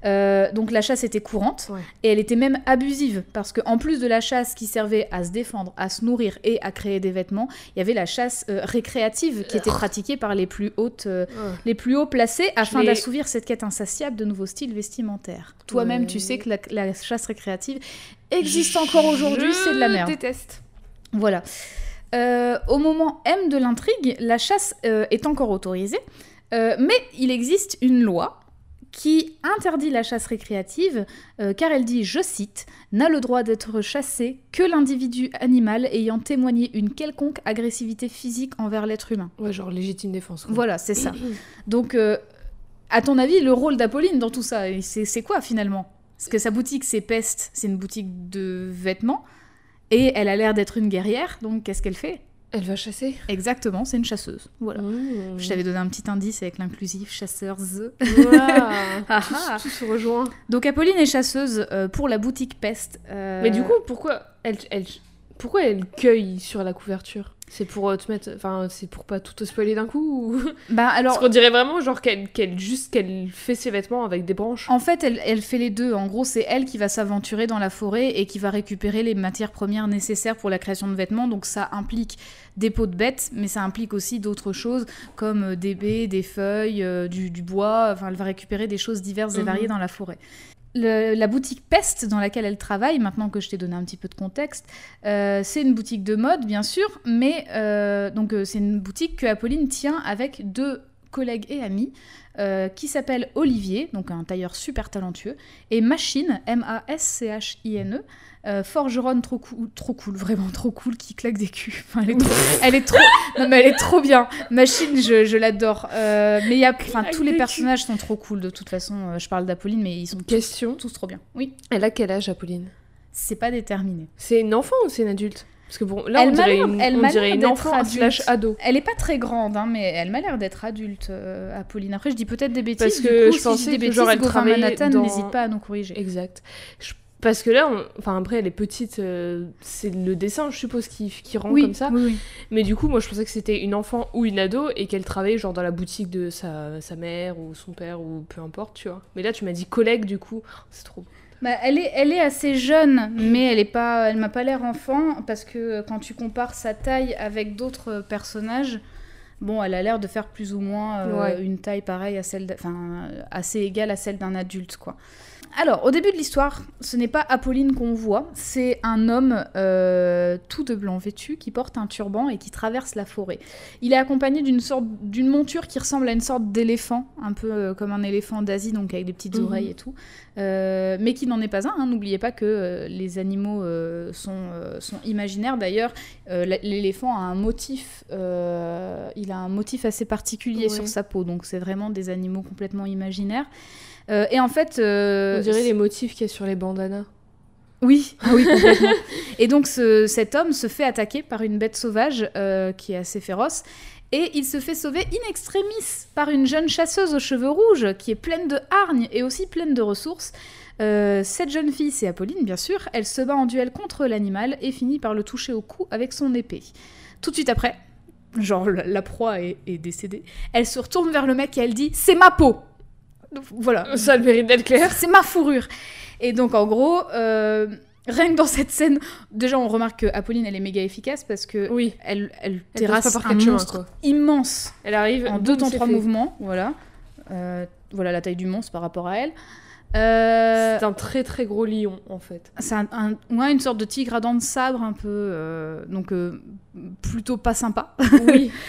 Euh, donc la chasse était courante Ouais. et elle était même abusive parce qu'en plus de la chasse qui servait à se défendre, à se nourrir et à créer des vêtements, il y avait la chasse euh, récréative qui était pratiquée par les plus hautes euh, les plus hauts placés afin d'assouvir cette quête insatiable de nouveaux styles vestimentaires. Toi-même, Ouais. tu sais que la, la chasse récréative existe encore aujourd'hui, c'est de la merde. Je déteste. Voilà. Euh, au moment M de l'intrigue, la chasse euh, est encore autorisée, euh, mais il existe une loi qui interdit la chasse récréative, euh, car elle dit, je cite, n'a le droit d'être chassé que l'individu animal ayant témoigné une quelconque agressivité physique envers l'être humain. Ouais, genre légitime défense. quoi. Voilà, c'est ça. Donc, euh, à ton avis, le rôle d'Apolline dans tout ça, c'est c'est quoi finalement? Parce que sa boutique, c'est Peste, c'est une boutique de vêtements, et elle a l'air d'être une guerrière, donc qu'est-ce qu'elle fait? Elle va chasser. Exactement, c'est une chasseuse. Voilà. Mmh. Je t'avais donné un petit indice avec l'inclusif chasseuse. Voilà. Ah tout, ah. tout se rejoint. Donc Apolline est chasseuse euh, pour la boutique Peste. euh, Mais du coup, pourquoi elle, elle, pourquoi elle cueille sur la couverture? C'est pour euh, te mettre, enfin, c'est pour pas tout te spoiler d'un coup. Ou... bah alors, Parce qu'on dirait vraiment genre qu'elle, qu'elle juste qu'elle fait ses vêtements avec des branches. En fait, elle, elle fait les deux. En gros, c'est elle qui va s'aventurer dans la forêt et qui va récupérer les matières premières nécessaires pour la création de vêtements. Donc ça implique des peaux de bêtes, mais ça implique aussi d'autres choses comme euh, des baies, des feuilles, euh, du, du bois. Enfin, elle va récupérer des choses diverses et Mhm. variées dans la forêt. La boutique Peste dans laquelle elle travaille, maintenant que je t'ai donné un petit peu de contexte, euh, c'est une boutique de mode, bien sûr, mais euh, donc euh, c'est une boutique que Apolline tient avec deux collègue et ami, euh, qui s'appelle Olivier, donc un tailleur super talentueux, et Machine, M-A-S-C-H-I-N-E, euh, forgeronne trop, cool, trop cool, vraiment trop cool, qui claque des culs. Enfin, elle, est trop, elle est trop, non, mais elle est trop bien. Machine, je, je l'adore. Euh, mais il y a, enfin, tous les personnages sont trop cool de toute façon. Euh, je parle d'Apolline, mais ils sont tous, Question. tous trop bien. Oui, Elle a quel âge, Apolline? C'est pas déterminé. C'est une enfant ou c'est une adulte? Parce que bon, là, Elle on dirait une, elle on dirait une enfant slash ado. Elle est pas très grande, hein, mais elle m'a l'air d'être adulte, euh, Apolline. Après, je dis peut-être des bêtises. Parce du que coup, je si pensais dis des que, genre, bêtises, elle Gauvin travaillait Manhattan, dans- n'hésite pas à nous corriger. Exact. Je- Parce que là, on- enfin après, elle est petite, euh, c'est le dessin, je suppose, qui, qui rend oui, comme ça. oui, oui. Mais du coup, moi, je pensais que c'était une enfant ou une ado et qu'elle travaillait genre dans la boutique de sa, sa mère ou son père ou peu importe, tu vois. Mais là, tu m'as dit collègue, du coup, c'est trop. Bah, elle, est, elle est assez jeune, mais elle est pas, elle m'a pas l'air enfant parce que quand tu compares sa taille avec d'autres personnages, bon, elle a l'air de faire plus ou moins euh, Ouais. une taille pareille à celle, enfin, euh, assez égale à celle d'un adulte, quoi. Alors, au début de l'histoire, ce n'est pas Apolline qu'on voit, c'est un homme euh, tout de blanc vêtu qui porte un turban et qui traverse la forêt. Il est accompagné d'une sorte d'une monture qui ressemble à une sorte d'éléphant, un peu euh, comme un éléphant d'Asie, donc avec des petites Mhm. oreilles et tout, Euh, mais qui n'en est pas un. hein. N'oubliez pas que les animaux sont, sont imaginaires. D'ailleurs, l'éléphant a un motif, il a un motif assez particulier Ouais. sur sa peau, donc c'est vraiment des animaux complètement imaginaires. Euh, et en fait, euh, On dirait les motifs qu'il y a sur les bandanas. oui, ah oui, complètement. et donc ce- cet homme se fait attaquer par une bête sauvage euh, qui est assez féroce. Et il se fait sauver in extremis par une jeune chasseuse aux cheveux rouges qui est pleine de hargne et aussi pleine de ressources. Euh, cette jeune fille, c'est Apolline, bien sûr. Elle se bat en duel contre l'animal et finit par le toucher au cou avec son épée. Tout de suite après, genre la, proie est, est décédée, elle se retourne vers le mec et elle dit C'est ma peau Voilà. Ça a le mérite d'être clair. C'est ma fourrure. Et donc, en gros, euh, rien que dans cette scène, déjà, on remarque que Apolline, elle est méga efficace parce que Oui. elle, terrasse un monstre immense Elle arrive en deux temps trois fait. mouvements. Voilà. Euh, voilà la taille du monstre par rapport à elle. Euh, C'est un très très gros lion en fait. c'est un, un- ouais, une sorte de tigre à dents de sabre un peu, donc plutôt pas sympa. Oui.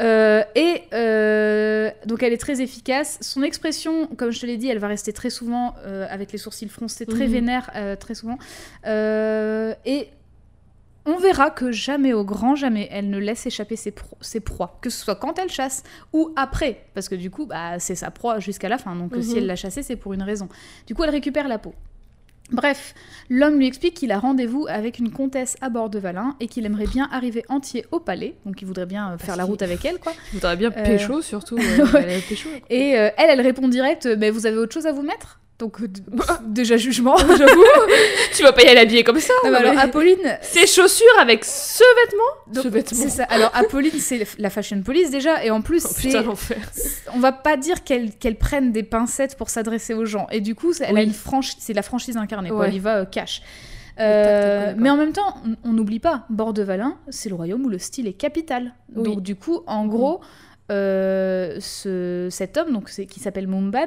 Euh, et euh, donc elle est très efficace. Son expression, comme je te l'ai dit, elle va rester très souvent euh, avec les sourcils froncés, très Mhm. vénère, très souvent. Et on verra que jamais, au grand jamais, elle ne laisse échapper ses, pro- ses proies, que ce soit quand elle chasse ou après, parce que du coup, bah, c'est sa proie jusqu'à la fin. Donc si Mhm. elle l'a chassée, c'est pour une raison. Du coup, elle récupère la peau. Bref, l'homme lui explique qu'il a rendez-vous avec une comtesse à bord de Valin et qu'il aimerait bien arriver entier au palais, donc il voudrait bien euh, faire la route avec elle, quoi. Je voudrais bien Euh, pécho surtout. euh, ouais. pécho. Et euh, elle, elle répond direct, mais vous avez autre chose à vous mettre? Donc euh, pff, déjà jugement. J'avoue. tu vas pas y aller habillée comme ça. Non, mais alors mais- Apolline, Ces chaussures avec ce vêtement. donc, ce vêtement. c'est ça. Alors Apolline, c'est la fashion police déjà, et en plus, Oh, c'est putain on va pas dire qu'elle prenne des pincettes pour s'adresser aux gens. Et du coup, c'est- elle a une franchise, c'est la franchise incarnée. Quoi. Ouais. Elle y va euh, cash. tac, Euh, mais en même temps, on- n'oublie pas, bord de Valin, c'est le royaume où le style est capital. Oui. Donc du coup, en gros, euh, ce, cet homme, donc qui s'appelle Mumban,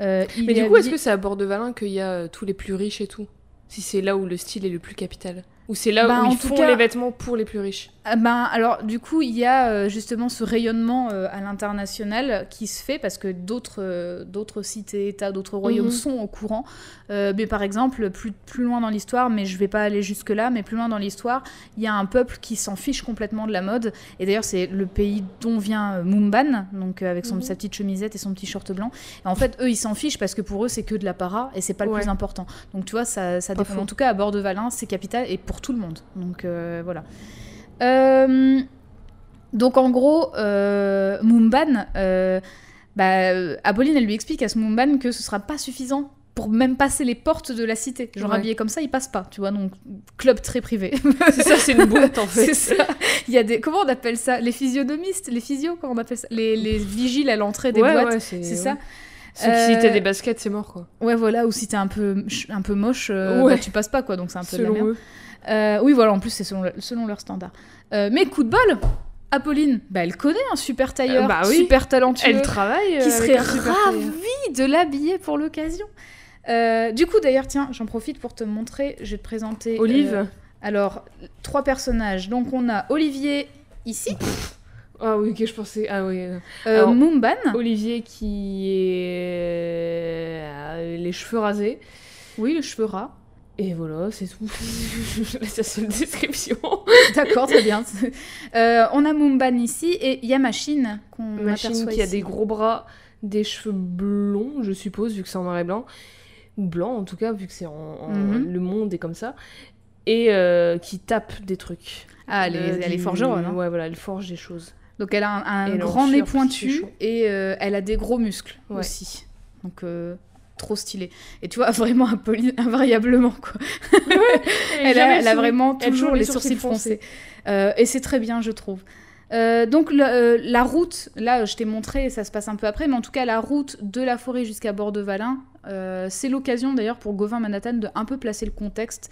euh, Mais du coup, est-ce que c'est à bord de Valin qu'il y a euh, tous les plus riches et tout? Si c'est là où le style est le plus capital? Ou c'est là Bah, où ils font cas- les vêtements pour les plus riches? Ah ben, alors, du coup, il y a euh, justement ce rayonnement euh, à l'international qui se fait parce que d'autres euh, d'autres cités, États, d'autres royaumes Mhm. sont au courant. Mais par exemple, plus, plus loin dans l'histoire, mais je vais pas aller jusque-là, mais plus loin dans l'histoire, il y a un peuple qui s'en fiche complètement de la mode. Et d'ailleurs, c'est le pays dont vient Mumban, donc avec son, Mhm. sa petite chemisette et son petit short blanc. Et en fait, eux, ils s'en fichent parce que pour eux, c'est que de la para et c'est pas le plus important. Donc tu vois, ça, ça dépend. En tout cas, à bord de Valin, c'est capital et pour tout le monde. Donc voilà. Euh, donc en gros, euh, Mumban, euh, bah, Apolline, elle lui explique à ce Mumban que ce sera pas suffisant pour même passer les portes de la cité. Genre Ouais. habillé comme ça, il passe pas, tu vois. Donc club très privé. C'est ça, c'est une boîte en fait. C'est ça. Il y a des comment on appelle ça? Les physionomistes, les physios, comment on appelle ça? Les, les vigiles à l'entrée des ouais, boîtes. ouais, c'est ça. Si t'as des baskets, c'est mort quoi. Ouais, voilà. Ou si t'es un peu un peu moche, euh, bah, tu passes pas quoi. Donc c'est un peu de la Selon merde. eux. Euh, oui, voilà, en plus, c'est selon, le- selon leurs standards. Euh, mais coup de bol, Apolline, bah, elle connaît un super tailleur, Euh, bah oui. super talentueux, Elle travaille. qui serait ravie de l'habiller pour l'occasion. Du coup, d'ailleurs, tiens, j'en profite pour te montrer, je vais te présenter... Olive alors, trois personnages. Donc, on a Olivier ici. Ah oui, que je pensais. Ah oui. Euh, Alors, Moomban, Olivier qui est. les cheveux rasés. oui, le cheveu ras. Et voilà, c'est tout. c'est la seule description. D'accord, très bien. Euh, on a Moomban ici et il y a Machine qu'on Machine qui a des gros bras, des cheveux blonds, je suppose, vu que c'est en noir et blanc. Ou blanc en tout cas, vu que c'est en, en- Mhm. le monde est comme ça. Et euh, qui tape des trucs. Ah, elle est, Euh, elle est du- forgeronne. hein. Ouais, voilà, elle forge des choses. Donc elle a un, grand nez pointu et elle a des gros muscles Ouais. aussi. Donc trop stylé. Et tu vois, vraiment Apolline, invariablement quoi. Elle a, elle a vraiment toujours les sourcils foncés. foncés. Euh, et c'est très bien, je trouve. Euh, donc le- euh, la route, là je t'ai montré, ça se passe un peu après, mais en tout cas la route de la forêt jusqu'à Bord-de-Valin, c'est l'occasion d'ailleurs pour Gauvin Manhattan de un peu placer le contexte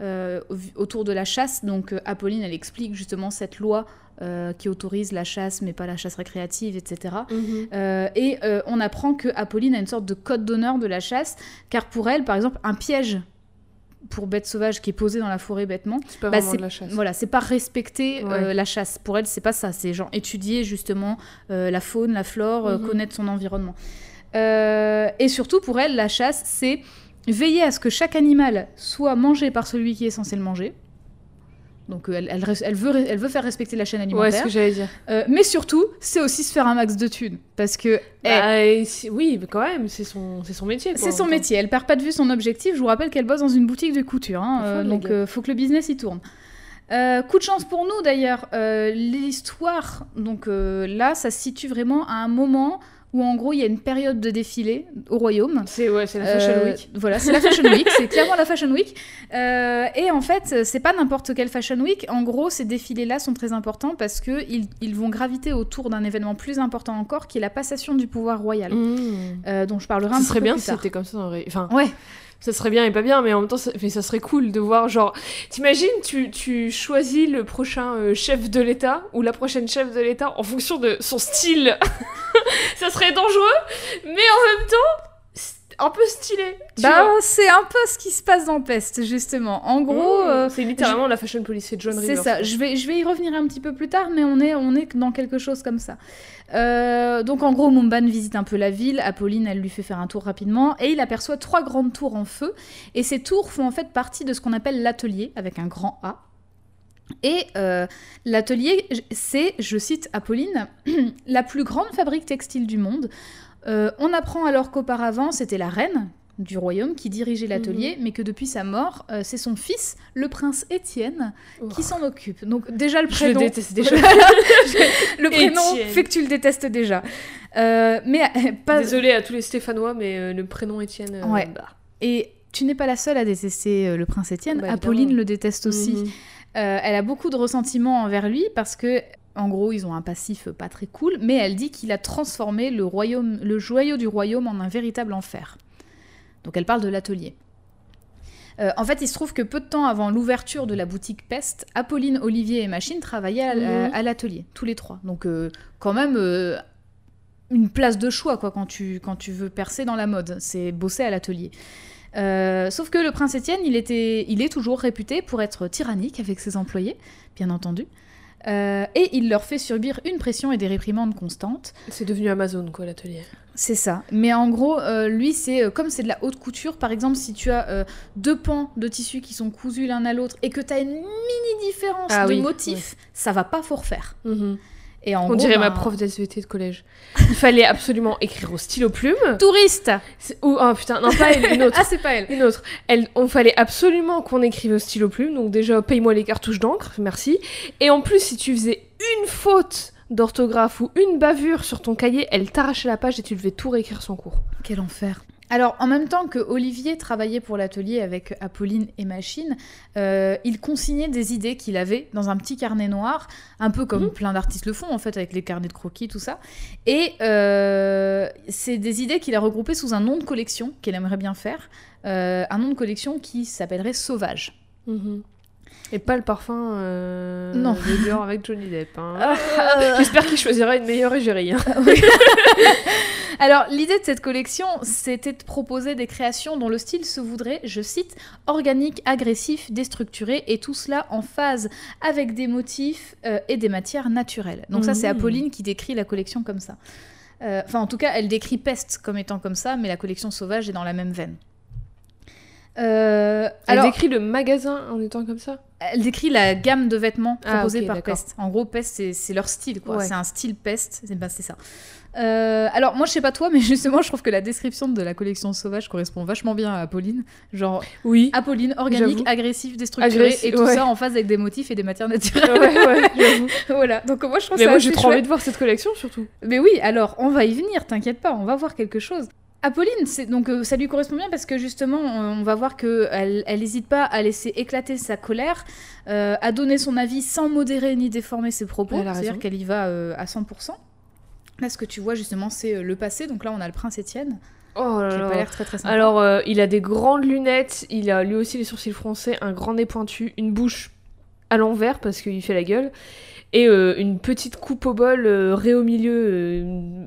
au- autour de la chasse. Donc Apolline, elle explique justement cette loi euh, qui autorise la chasse, mais pas la chasse récréative, etc. Mhm. Euh, et euh, on apprend que Apolline a une sorte de code d'honneur de la chasse, car pour elle, par exemple, un piège pour bête sauvage qui est posé dans la forêt bêtement, C'est pas Bah, vraiment c'est- de la chasse. voilà, c'est pas respecter Ouais. la chasse. Pour elle, c'est pas ça. C'est genre étudier justement la faune, la flore, Mhm. connaître son environnement. Et surtout, pour elle, la chasse, c'est veiller à ce que chaque animal soit mangé par celui qui est censé le manger. Donc euh, elle, elle res- elle veut, elle veut faire respecter la chaîne Ouais, alimentaire. ce que j'allais dire. Euh, mais surtout, c'est aussi se faire un max de thunes. Parce que eh, Bah, oui, mais quand même, c'est son, métier. c'est son métier. Elle perd pas de vue son objectif. Je vous rappelle qu'elle bosse dans une boutique de couture. hein, euh, donc, euh, faut que le business y tourne. Euh, coup de chance pour nous d'ailleurs. L'histoire, donc là, ça se situe vraiment à un moment où en gros il y a une période de défilé au royaume. C'est ouais, c'est la Fashion Euh, Week. Voilà, c'est la Fashion Week, c'est clairement la Fashion Week. Euh, et en fait, c'est pas n'importe quelle Fashion Week. En gros, ces défilés-là sont très importants parce que ils, ils vont graviter autour d'un événement plus important encore, qui est la passation du pouvoir royal, Mmh. euh, dont je parlerai un Ça petit serait peu bien plus si tard. c'était comme ça le ré- Enfin, Ouais, ça serait bien et pas bien, mais en même temps, ça, serait cool de voir, genre, t'imagines, tu, tu choisis le prochain euh, chef de l'État ou la prochaine chef de l'État en fonction de son style. ça serait dangereux, mais en même temps, un peu stylé. bah c'est un peu ce qui se passe dans Peste justement. En gros, Mmh. euh, c'est littéralement la fashion police, c'est John C'est Rivers. ça, je vais, je vais y revenir un petit peu plus tard, mais on est, on est dans quelque chose comme ça. Euh, donc en gros, Mumban visite un peu la ville, Apolline, elle lui fait faire un tour rapidement, et il aperçoit trois grandes tours en feu, et ces tours font en fait partie de ce qu'on appelle l'atelier, avec un grand A. Et euh, l'atelier, c'est, je cite Apolline, la plus grande fabrique textile du monde. Euh, on apprend alors qu'auparavant, c'était la reine du royaume qui dirigeait l'atelier, mais que depuis sa mort, euh, c'est son fils, le prince Étienne, qui Oh. s'en occupe. Donc déjà le Je le prénom, déteste déjà. le prénom Étienne. fait que tu le détestes déjà. Euh, mais pas Désolée à tous les Stéphanois, mais le prénom Étienne. Ouais. bah. et tu n'es pas la seule à détester le prince Étienne. Bah, Apolline le déteste aussi. Mhm. Euh, elle a beaucoup de ressentiment envers lui parce que, en gros, ils ont un passif pas très cool, mais elle dit qu'il a transformé le royaume, le joyau du royaume en un véritable enfer. Donc elle parle de l'atelier. Euh, en fait, il se trouve que peu de temps avant l'ouverture de la boutique Peste, Apolline, Olivier et Machine travaillaient à, Mhm. l'atelier, tous les trois. Donc euh, quand même euh, une place de choix quoi quand tu, quand tu veux percer dans la mode, c'est bosser à l'atelier. Euh, sauf que le prince Étienne, il, était, il est toujours réputé pour être tyrannique avec ses employés, bien entendu. Euh, et il leur fait subir une pression et des réprimandes constantes. C'est devenu Amazon, quoi, l'atelier. C'est ça. Mais en gros, euh, lui, c'est euh, comme c'est de la haute couture, par exemple, si tu as deux pans de tissu qui sont cousus l'un à l'autre et que tu as une mini différence Ah de oui, motif, ça va pas fort faire. Et en On gros, dirait ma ben, prof d'SVT de collège. Il fallait absolument écrire au stylo plume. Touriste Ou, oh putain, non, pas elle, une autre. Ah, c'est pas elle. Une autre. Elle, on fallait absolument qu'on écrive au stylo plume. Donc déjà, paye-moi les cartouches d'encre, merci. Et en plus, si tu faisais une faute d'orthographe ou une bavure sur ton cahier, elle t'arrachait la page et tu devais tout réécrire son cours. Quel enfer. Alors, en même temps que Olivier travaillait pour l'atelier avec Apolline et Machine, euh, il consignait des idées qu'il avait dans un petit carnet noir, un peu comme plein d'artistes le font en fait, avec les carnets de croquis, tout ça. Et euh, c'est des idées qu'il a regroupées sous un nom de collection qu'il aimerait bien faire, euh, un nom de collection qui s'appellerait Sauvage. Et pas le parfum euh, Non. de Dior avec Johnny Depp. hein. J'espère qu'il choisira une meilleure égérie. hein. Alors, l'idée de cette collection, c'était de proposer des créations dont le style se voudrait, je cite, organique, agressif, déstructuré, et tout cela en phase avec des motifs euh, et des matières naturelles. Donc ça, c'est Mhm. Apolline qui décrit la collection comme ça. Euh, Enfin, en tout cas, elle décrit Peste comme étant comme ça, mais la collection sauvage est dans la même veine. Euh, Elle alors, décrit le magasin en étant comme ça? Elle décrit la gamme de vêtements Ah, proposés par. Peste. En gros, Peste, c'est- leur style, quoi. Ouais. C'est un style Peste, c'est bah, ça. Euh, alors, moi, je sais pas toi, mais justement, je trouve que la description de la collection sauvage correspond vachement bien à Apolline. Genre, Oui. Apolline, organique, agressif, déstructuré, Agressif, et tout ouais. ça en phase avec des motifs et des matières naturelles. ouais, voilà, donc moi, je trouve Mais ça moi, assez j'ai trop envie de voir cette collection surtout. Mais oui, alors on va y venir, t'inquiète pas, on va voir quelque chose. Apolline, c'est donc euh, ça lui correspond bien parce que justement, on on va voir que elle, elle hésite pas à laisser éclater sa colère, euh, à donner son avis sans modérer ni déformer ses propos. C'est-à-dire qu'elle y va euh, à 100%. Là, ce que tu vois justement, c'est euh, le passé. Donc là, on a le prince Étienne, Oh là qui a là. pas l'air très très sympa. Alors, il a des grandes lunettes, il a lui aussi les sourcils froncés, un grand nez pointu, une bouche à l'envers parce qu'il fait la gueule, et euh, une petite coupe au bol euh, raie au milieu, euh,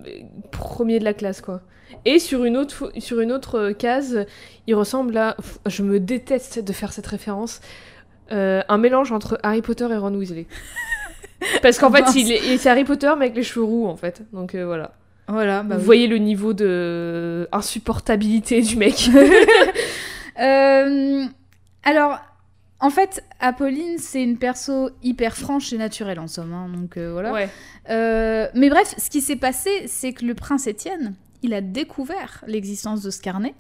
premier de la classe quoi. Et sur une autre, sur une autre euh, case, il ressemble à. Pff, Je me déteste de faire cette référence. euh, un mélange entre Harry Potter et Ron Weasley. Parce qu'en fait, il est, il- c'est Harry Potter mais avec les cheveux roux en fait. Donc euh, voilà. voilà, bah Vous oui. voyez le niveau de insupportabilité du mec. Euh, alors, en fait, Apolline, c'est une perso hyper franche et naturelle en somme. hein, donc voilà. Ouais. Mais bref, ce qui s'est passé, c'est que le prince Étienne, il a découvert l'existence de ce carnet.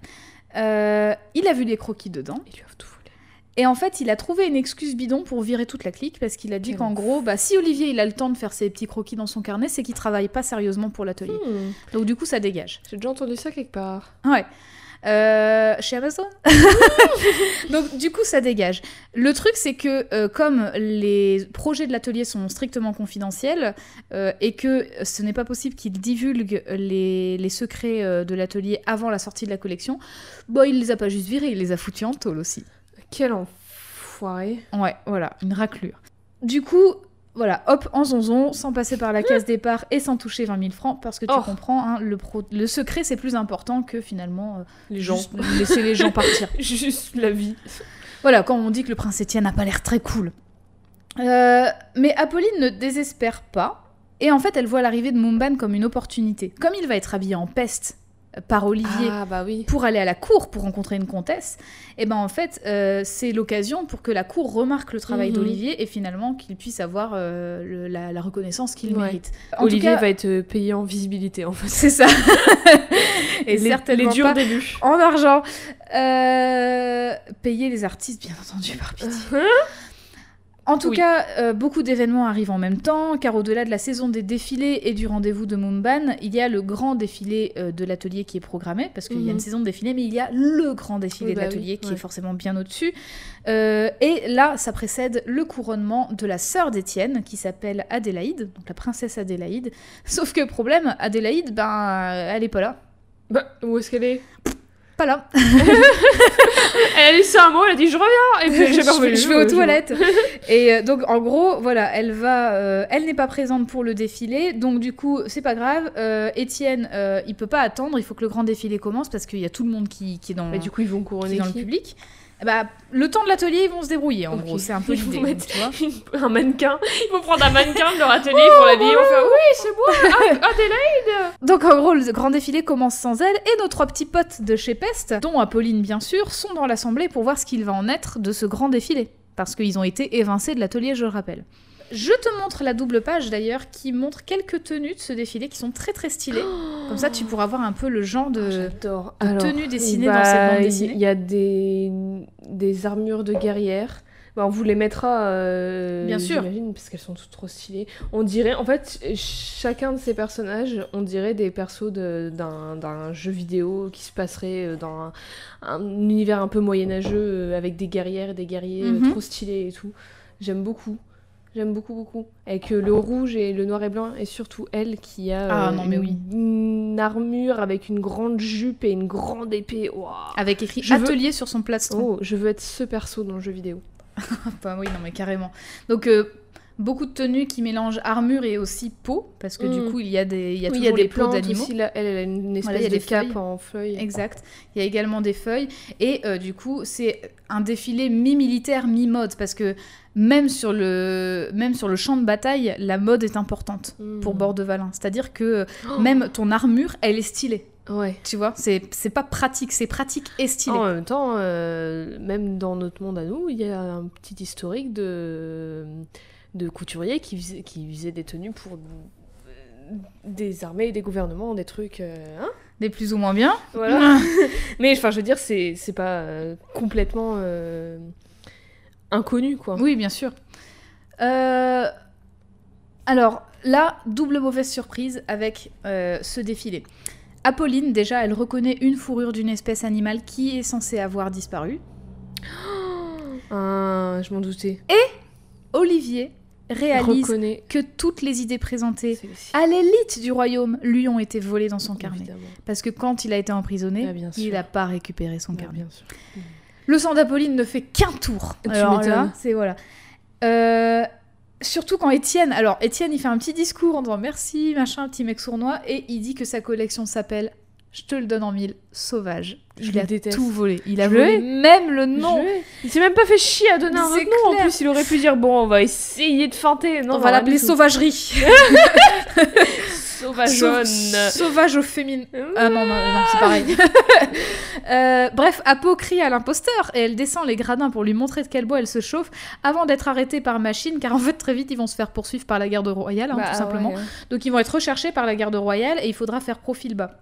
Euh, il a vu les croquis dedans. Ils lui ont tout volé. Et en fait, il a trouvé une excuse bidon pour virer toute la clique parce qu'il a dit qu'en gros, bah, si Olivier il a le temps de faire ses petits croquis dans son carnet, c'est qu'il travaille pas sérieusement pour l'atelier. Hmm, Donc du coup, ça dégage. J'ai déjà entendu ça quelque part. Ouais. Euh, chez Amazon. Donc du coup, ça dégage. Le truc, c'est que euh, comme les projets de l'atelier sont strictement confidentiels euh, et que ce n'est pas possible qu'ils divulguent les, les secrets euh, de l'atelier avant la sortie de la collection, bon, il les a pas juste virés, il les a foutus en tôle aussi. Quel enfoiré. Ouais, voilà, une raclure. Du coup, voilà, hop, en zonzon, sans passer par la case départ et sans toucher 20 000 francs, parce que tu Oh. comprends, hein, le, pro- le secret, c'est plus important que finalement... euh, Les gens. Juste laisser les gens partir. Juste la vie. Voilà, quand on dit que le prince Étienne n'a pas l'air très cool. Euh, mais Apolline ne désespère pas. Et en fait, elle voit l'arrivée de Mumban comme une opportunité. Comme il va être habillé en peste par Olivier Ah bah oui. pour aller à la cour pour rencontrer une comtesse, et ben en fait, euh, c'est l'occasion pour que la cour remarque le travail Mhm. d'Olivier et finalement qu'il puisse avoir euh, le- la, la reconnaissance qu'il Ouais. mérite. En Olivier tout cas, va être euh, payé en visibilité en fait. c'est ça. et les, certainement les durs pas débuts. en argent. Euh, payer les artistes, bien entendu, par pitié. En tout Oui. cas, euh, beaucoup d'événements arrivent en même temps, car au-delà de la saison des défilés et du rendez-vous de Mumban, il y a le grand défilé euh, de l'atelier qui est programmé, parce qu'il y a Mhm. une saison de défilé, mais il y a le grand défilé Oui, de bah l'atelier oui, qui ouais. est forcément bien au-dessus. Euh, et là, ça précède le couronnement de la sœur d'Étienne, qui s'appelle Adélaïde, donc la princesse Adélaïde. Sauf que problème, Adélaïde, ben, elle est pas là. Bah, où est-ce qu'elle est? Pas là. Elle a laissé un mot, elle a dit je reviens Et puis j'ai pas je, je vais aux toilettes. Et euh, donc, en gros, voilà, elle va, euh, elle n'est pas présente pour le défilé, donc du coup, c'est pas grave. Euh, Étienne, euh, il peut pas attendre, il faut que le grand défilé commence parce qu'il y a tout le monde qui, qui est dans, Mais du coup, ils vont couronner dans le public. Bah, le temps de l'atelier, ils vont se débrouiller. En gros, c'est un peu Ils vont mettre- tu vois. un mannequin. Il faut prendre un mannequin de leur atelier pour l'habiller. Ils vont faire oui, c'est moi, Ah, Adélaïde Donc en gros, le grand défilé commence sans elle, et nos trois petits potes de chez Peste, dont Apolline bien sûr, sont dans l'assemblée pour voir ce qu'il va en être de ce grand défilé. Parce qu'ils ont été évincés de l'atelier, je le rappelle. Je te montre la double page d'ailleurs qui montre quelques tenues de ce défilé qui sont très très stylées. Comme ça, tu pourras voir un peu le genre de... J'adore. de tenue dessinée dans cette bande dessinée. Il y a des, des armures de guerrières. Bah, on vous les mettra, euh, Bien sûr. j'imagine, parce qu'elles sont toutes trop stylées. On dirait, en fait, chacun de ces personnages, on dirait des persos de- d'un jeu vidéo qui se passerait euh, dans un, un univers un peu moyenâgeux euh, avec des guerrières et des guerriers euh, Mhm. trop stylés et tout. J'aime beaucoup. J'aime beaucoup, beaucoup. Avec euh, le rouge et le noir et blanc, et surtout elle qui a Ah, euh, non, mais une, oui. une armure avec une grande jupe et une grande épée. Avec écrit Je veux- atelier sur son plastron. Oh, je veux être ce perso dans le jeu vidéo. Bah oui, non mais carrément. Donc euh, Beaucoup de tenues qui mélangent armure et aussi peau, parce que Mm. du coup, il y a des, il y a Oui, toujours des peaux plantes d'animaux. Elle, elle a une espèce Voilà, il y a de des cape feuilles. en feuilles. Exact. Il y a également des feuilles. Et euh, du coup, c'est un défilé mi-militaire, mi-mode, parce que même sur, le, même sur le champ de bataille, la mode est importante Mm. pour Bordevalin. C'est-à-dire que Oh. même ton armure, elle est stylée. Ouais. Tu vois, c'est c'est pas pratique, c'est pratique et stylé. En même temps, euh, même dans notre monde à nous, il y a un petit historique de, de couturiers qui faisaient, qui faisaient des tenues pour des armées, des gouvernements, des trucs. euh, hein? Des plus ou moins bien. voilà. Mais enfin, je veux dire, c'est pas euh, complètement euh, inconnu, quoi. Oui, bien sûr. Euh, Alors là, double mauvaise surprise avec ce défilé. Apolline, déjà, elle reconnaît une fourrure d'une espèce animale qui est censée avoir disparu. Ah, je m'en doutais. Olivier réalise que toutes les idées présentées à l'élite du royaume lui ont été volées dans son carnet. Évidemment. Parce que quand il a été emprisonné, Ah, il n'a pas récupéré son Ah, carnet. bien sûr. Le sang d'Apolline ne fait qu'un tour. Tu Alors m'étonnes. là, c'est voilà. Euh, surtout quand Étienne, alors Étienne, il fait un petit discours en disant merci, machin, petit mec sournois, et il dit que sa collection s'appelle, je te le donne en mille, Sauvage. Je il a déteste. tout volé. Il a Je volé même le nom. Il s'est même pas fait chier à donner un autre nom. En plus, il aurait pu dire bon, on va essayer de feinter. Non, On va l'appeler. Sauvagerie. Sauvageonne. Sauvage au féminin. Ah non, non, non, c'est pareil. Euh, bref, Apo crie à l'imposteur et elle descend les gradins pour lui montrer de quel bois elle se chauffe avant d'être arrêtée par machine car en fait très vite ils vont se faire poursuivre par la garde royale hein, Bah, tout simplement. ouais. Donc ils vont être recherchés par la garde royale et il faudra faire profil bas.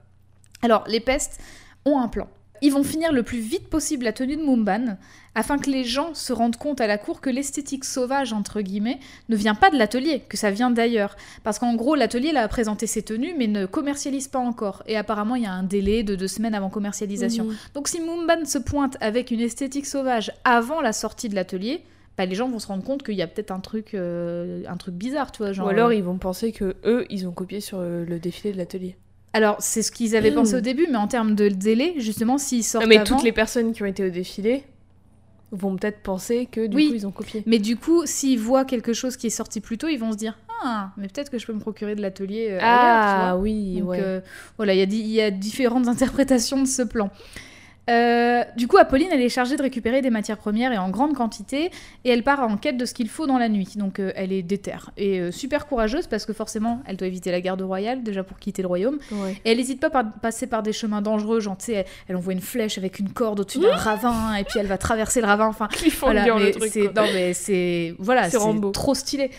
Alors les pestes ont un plan. Ils vont finir le plus vite possible la tenue de Mumban afin que les gens se rendent compte à la cour que l'esthétique sauvage, entre guillemets, ne vient pas de l'atelier, que ça vient d'ailleurs. Parce qu'en gros, l'atelier a présenté ses tenues mais ne commercialise pas encore. Et apparemment, il y a un délai de deux semaines avant commercialisation. Donc si Mumban se pointe avec une esthétique sauvage avant la sortie de l'atelier, bah, les gens vont se rendre compte qu'il y a peut-être un truc, euh, un truc bizarre, tu vois. Genre, Ou alors euh, ils vont penser que eux, ils ont copié sur euh, le défilé de l'atelier. Alors, c'est ce qu'ils avaient pensé au début, mais en termes de délai, justement, s'ils sortent Non, mais avant- toutes les personnes qui ont été au défilé vont peut-être penser que du Oui. coup ils ont copié. Mais du coup, s'ils voient quelque chose qui est sorti plus tôt, ils vont se dire Ah, mais peut-être que je peux me procurer de l'atelier euh, ailleurs, tu Ah vois. oui, Donc, ouais. euh, voilà, y, il y a différentes interprétations de ce plan. Euh, du coup, Apolline, elle est chargée de récupérer des matières premières et en grande quantité, et elle part en quête de ce qu'il faut dans la nuit. Donc, euh, elle est déterre et euh, super courageuse parce que forcément, elle doit éviter la garde royale déjà pour quitter le royaume. Ouais. Et elle n'hésite pas à passer par des chemins dangereux, genre, tu sais, elle, elle envoie une flèche avec une corde au-dessus d'un ravin, et puis elle va traverser le ravin. Enfin, Ils font voilà, mais le truc. c'est- non, mais c'est voilà, C'est trop stylé.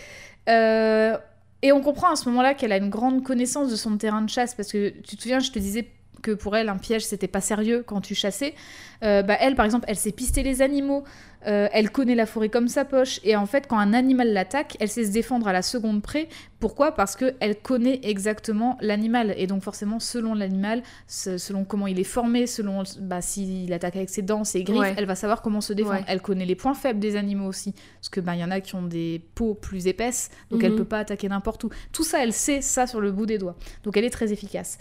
Euh, et on comprend à ce moment-là qu'elle a une grande connaissance de son terrain de chasse parce que tu te souviens, je te disais que pour elle un piège c'était pas sérieux quand tu chassais. Euh, bah elle par exemple, elle sait pister les animaux, euh, elle connaît la forêt comme sa poche et en fait quand un animal l'attaque, elle sait se défendre à la seconde près. Pourquoi? Parce que elle connaît exactement l'animal et donc forcément selon l'animal, se- selon comment il est formé, selon bah, s'il attaque avec ses dents, ses griffes, Ouais. elle va savoir comment se défendre. Ouais. Elle connaît les points faibles des animaux aussi parce que bah y en a qui ont des peaux plus épaisses, donc elle Mhm. peut pas attaquer n'importe où. Tout ça, elle sait ça sur le bout des doigts. Donc elle est très efficace.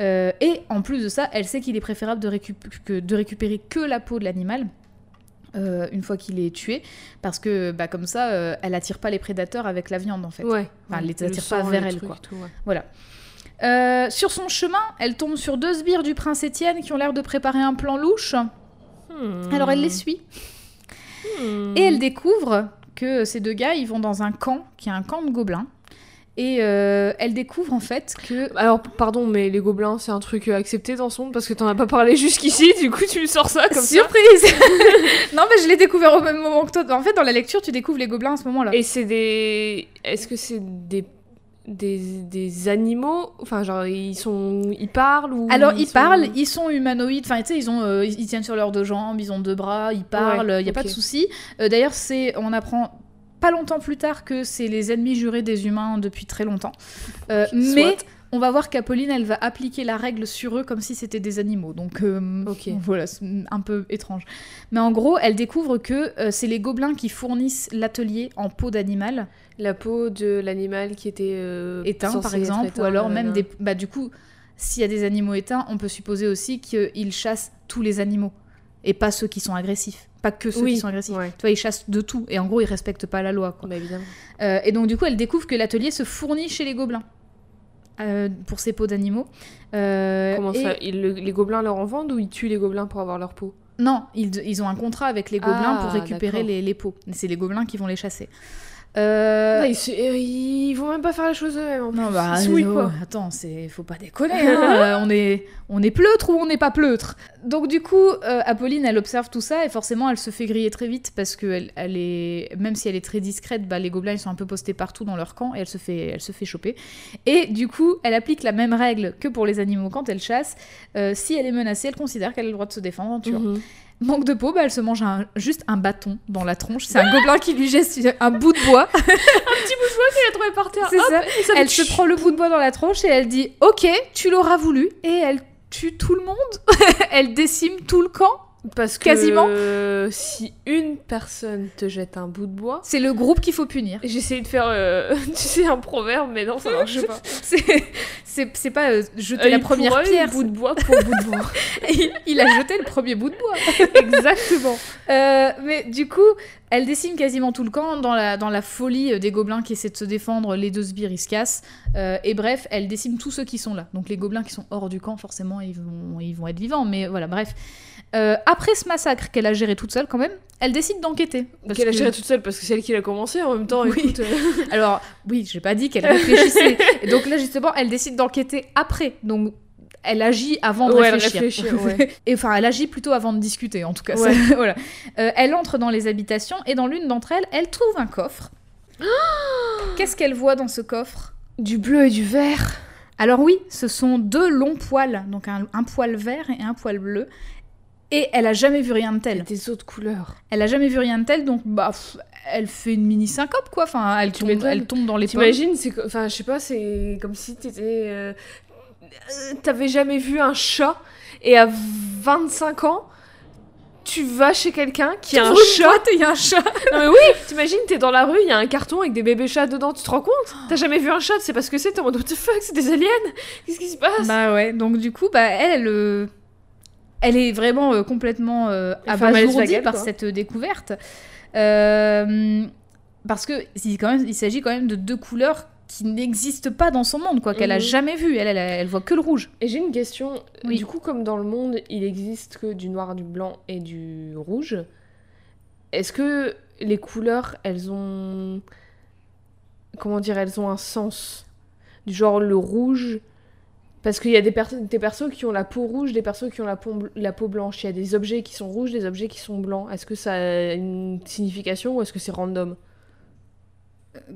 Euh, et en plus de ça, elle sait qu'il est préférable de, récup- que- de récupérer que la peau de l'animal. euh, une fois qu'il est tué, parce que bah, comme ça, euh, elle attire pas les prédateurs avec la viande en fait. Ouais. Enfin, elle les Le attire sang, pas vers le elle, quoi. tout, ouais. Voilà. Euh, sur son chemin, elle tombe sur deux sbires du prince Étienne qui ont l'air de préparer un plan louche. Hmm. Alors elle les suit. Hmm. Et elle découvre que ces deux gars, ils vont dans un camp, qui est un camp de gobelins. Et euh, elle découvre en fait que... Alors, pardon, mais les gobelins, c'est un truc euh, accepté dans son parce que t'en as pas parlé jusqu'ici, du coup tu me sors ça comme ça. Surprise Non mais je l'ai découvert au même moment que toi. En fait, dans la lecture, tu découvres les gobelins à ce moment-là. Et c'est des. Est-ce que c'est des. Des, des animaux? Enfin, genre, ils sont. Ils parlent ou. Alors ils sont- parlent, ils sont humanoïdes, enfin tu sais, ils, ont, euh, ils tiennent sur leurs deux jambes, ils ont deux bras, ils parlent, il Ouais, y a pas de souci. Euh, D'ailleurs, c'est, on apprend pas longtemps plus tard que c'est les ennemis jurés des humains depuis très longtemps. Euh, mais on va voir qu'Apolline, elle va appliquer la règle sur eux comme si c'était des animaux. Donc euh, voilà, c'est un peu étrange. Mais en gros, elle découvre que euh, c'est les gobelins qui fournissent l'atelier en peau d'animal La peau de l'animal qui était. éteint par exemple, éteint, ou alors même des... Bah du coup, s'il y a des animaux éteints, on peut supposer aussi qu'ils chassent tous les animaux. Et pas ceux qui sont agressifs. Pas que ceux Oui, qui sont agressifs. ouais. Tu vois, ils chassent de tout. Et en gros, ils respectent pas la loi. Quoi. Bah, évidemment. Euh, et donc, du coup, elle découvre que l'atelier se fournit chez les gobelins. euh, pour ces peaux d'animaux. Euh, Comment et- ça ils le- Les gobelins leur en vendent ou ils tuent les gobelins pour avoir leur peau? Non, ils, ils ont un contrat avec les gobelins Ah, pour récupérer les, les peaux. C'est les gobelins qui vont les chasser. Euh, ils, vont même pas faire la chose eux-mêmes. Non, bah, Ils quoi. attends, c'est faut pas déconner. hein, euh, on est on est pleutre ou on n'est pas pleutre. Donc du coup, euh, Apolline, elle observe tout ça et forcément, elle se fait griller très vite parce que elle, elle est même si elle est très discrète, bah, les gobelins ils sont un peu postés partout dans leur camp et elle se fait elle se fait choper. Et du coup, elle applique la même règle que pour les animaux quand elle chasse. Euh, si elle est menacée, elle considère qu'elle a le droit de se défendre en tuant. Mhm. Manque de peau, bah, elle se mange un- juste un bâton dans la tronche. C'est un gobelin qui lui jette un bout de bois. Elle a trouvé par terre. C'est ça. Elle se prend le bout de bois dans la tronche et elle dit Ok, tu l'auras voulu. Et elle tue tout le monde. elle décime tout le camp. Parce que Quasiment. euh, si une personne te jette un bout de bois, C'est le groupe qu'il faut punir. j'ai essayé de faire, euh, tu sais, un proverbe, mais non, ça marche pas. C'est pas euh, jeter Œil la première pierre. bout de bois pour bout de bois. il, il a jeté le premier bout de bois. Exactement. Euh, mais du coup, elle décime quasiment tout le camp dans la, dans la folie euh, des gobelins qui essaient de se défendre. Les deux sbires, ils se cassent. Euh, et bref, elle décime tous ceux qui sont là. Donc les gobelins qui sont hors du camp, forcément, ils vont, ils vont être vivants. Mais voilà, bref. Euh, après ce massacre qu'elle a géré toute seule, quand même, elle décide d'enquêter. Qu'elle a géré toute seule parce que c'est elle qui l'a commencé en même temps. Oui. Écoute, euh, Alors, oui, j'ai pas dit qu'elle réfléchissait. Et donc là, justement, elle décide d'enquêter après. Donc, elle agit avant de Ouais, réfléchir. ouais. et enfin, elle agit plutôt avant de discuter, en tout cas. Ouais. ça- voilà. Euh, elle entre dans les habitations et dans l'une d'entre elles, elle trouve un coffre. Qu'est-ce qu'elle voit dans ce coffre? Du bleu et du vert. Alors oui, ce sont deux longs poils, donc un, un poil vert et un poil bleu. Et elle a jamais vu rien de Et tel. des autres couleurs. Elle a jamais vu rien de tel, donc bah, pff, elle fait une mini syncope quoi. Enfin, elle Tu tombe, elle tombe dans les. T'imagines, c'est enfin je sais pas, c'est comme si t'étais euh, euh, t'avais jamais vu un chat et à 25 ans tu vas chez quelqu'un qui a un chat. il y a un chat. Non mais oui, t'imagines, t'es dans la rue, il y a un carton avec des bébés chats dedans, tu te rends compte? T'as jamais vu un chat, c'est parce que c'est, t'es en mode what the fuck, c'est des aliens? Qu'est-ce qui se passe? Bah ouais, donc du coup, bah elle, euh, elle est vraiment euh, complètement euh, abasourdie par quoi. cette euh, découverte. Euh, parce que il, quand même, il s'agit quand même de deux couleurs qui n'existent pas dans son monde, quoi, qu'elle a Mhm. jamais vues. Elle, elle, elle voit que le rouge. Et j'ai une question, Oui. du coup comme dans le monde il existe que du noir, du blanc et du rouge, est-ce que les couleurs elles ont... Comment dire, elles ont un sens? Du genre le rouge... Parce qu'il y a des, perso- des persos qui ont la peau rouge, des persos qui ont la peau, bl- la peau blanche. Il y a des objets qui sont rouges, des objets qui sont blancs. Est-ce que ça a une signification ou est-ce que c'est random?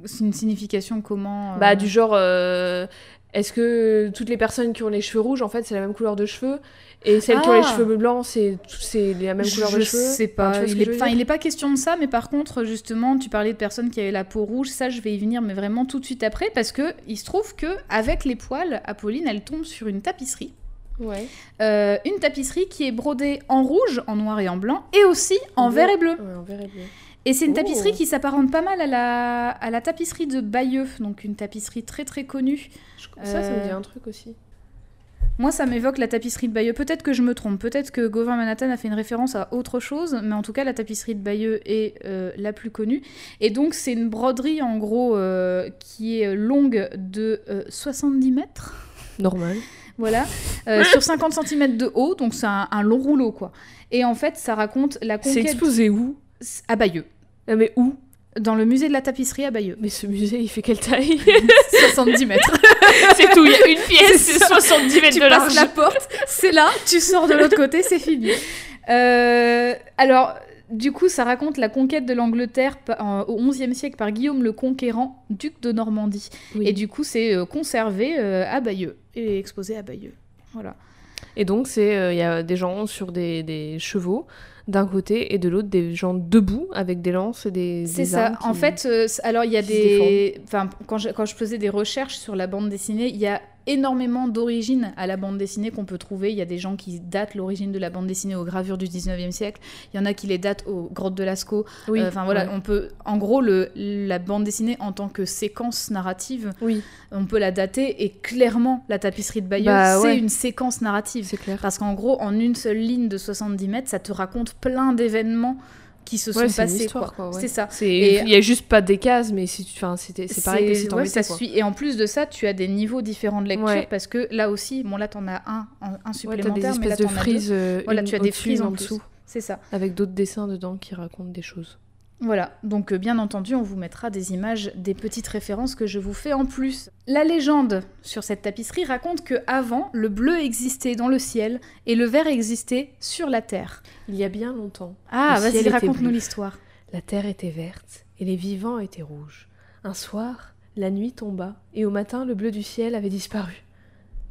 C'est une signification comment euh, Bah du genre, euh, est-ce que toutes les personnes qui ont les cheveux rouges, en fait, c'est la même couleur de cheveux? Et celles qui ont les Ah. cheveux blancs, c'est c'est la même couleur je de cheveux? sais Enfin, pas. il, est, je enfin, il est pas question de ça, mais par contre, justement, tu parlais de personnes qui avaient la peau rouge. Ça, je vais y venir, mais vraiment tout de suite après, parce que il se trouve que avec les poils, Apolline, elle tombe sur une tapisserie. Ouais. Euh, une tapisserie qui est brodée en rouge, en noir et en blanc, et aussi en Bleu. vert et bleu. Ouais, en vert et bleu. Et c'est une Oh. tapisserie qui s'apparente pas mal à la, à la tapisserie de Bayeux, donc une tapisserie très très connue. Je- Ça, ça me Euh, dit un truc aussi. Moi, ça m'évoque la tapisserie de Bayeux. Peut-être que je me trompe, peut-être que Gauvin Manhattan a fait une référence à autre chose, mais en tout cas, la tapisserie de Bayeux est euh, la plus connue. Et donc, c'est une broderie en gros euh, qui est longue de euh, 70 mètres. Normal. Voilà, euh, sur 50 cm de haut, donc c'est un, un long rouleau quoi. Et en fait, ça raconte la C'est conquête exposé où? À Bayeux, Ah, Mais où? Dans le musée de la tapisserie à Bayeux. Mais ce musée, il fait quelle taille? 70 mètres. C'est tout, il y a une pièce, C'est c'est ça. 70 mètres tu de passes large. la porte, c'est là, tu sors de l'autre côté, c'est fini. Euh, alors, du coup, ça raconte la conquête de l'Angleterre en- au XIe siècle par Guillaume le Conquérant, duc de Normandie. Oui. Et du coup, c'est euh, conservé euh, à Bayeux et exposé à Bayeux. Voilà. Et donc, c'est euh, il y a des gens sur des, des chevaux d'un côté et de l'autre des gens debout avec des lances et des. C'est ça. En fait, euh, alors il y a des. Enfin, quand je, quand je faisais des recherches sur la bande dessinée, il y a énormément d'origines à la bande dessinée qu'on peut trouver. Il y a des gens qui datent l'origine de la bande dessinée aux gravures du 19e siècle. Il y en a qui les datent aux grottes de Lascaux. Oui. Euh, Enfin voilà, ouais. on peut, en gros, le, la bande dessinée en tant que séquence narrative, Oui, on peut la dater et clairement, la tapisserie de Bayeux, Bah, c'est ouais. une séquence narrative. c'est clair. Parce qu'en gros, en une seule ligne de 70 mètres, ça te raconte plein d'événements qui se Ouais, sont quoi, ouais. C'est ça. C'est- Et- Il y a juste pas des cases, mais c'est enfin, c'était- c'est pareil que si ouais, mettais, ça quoi. suit. Et en plus de ça, tu as des niveaux différents de lecture Ouais. parce que là aussi, bon là t'en as un, un, des supplémentaire, mais là espèces de as frises. euh, Voilà, tu as des frises en dessous, dessous. C'est ça. avec d'autres dessins dedans qui racontent des choses. Voilà, donc euh, bien entendu, on vous mettra des images, des petites références que je vous fais en plus. La légende sur cette tapisserie raconte que avant, le bleu existait dans le ciel et le vert existait sur la terre. Il y a bien longtemps, Ah, vas-y, raconte-nous l'histoire. la terre était verte et les vivants étaient rouges. Un soir, la nuit tomba et au matin, le bleu du ciel avait disparu,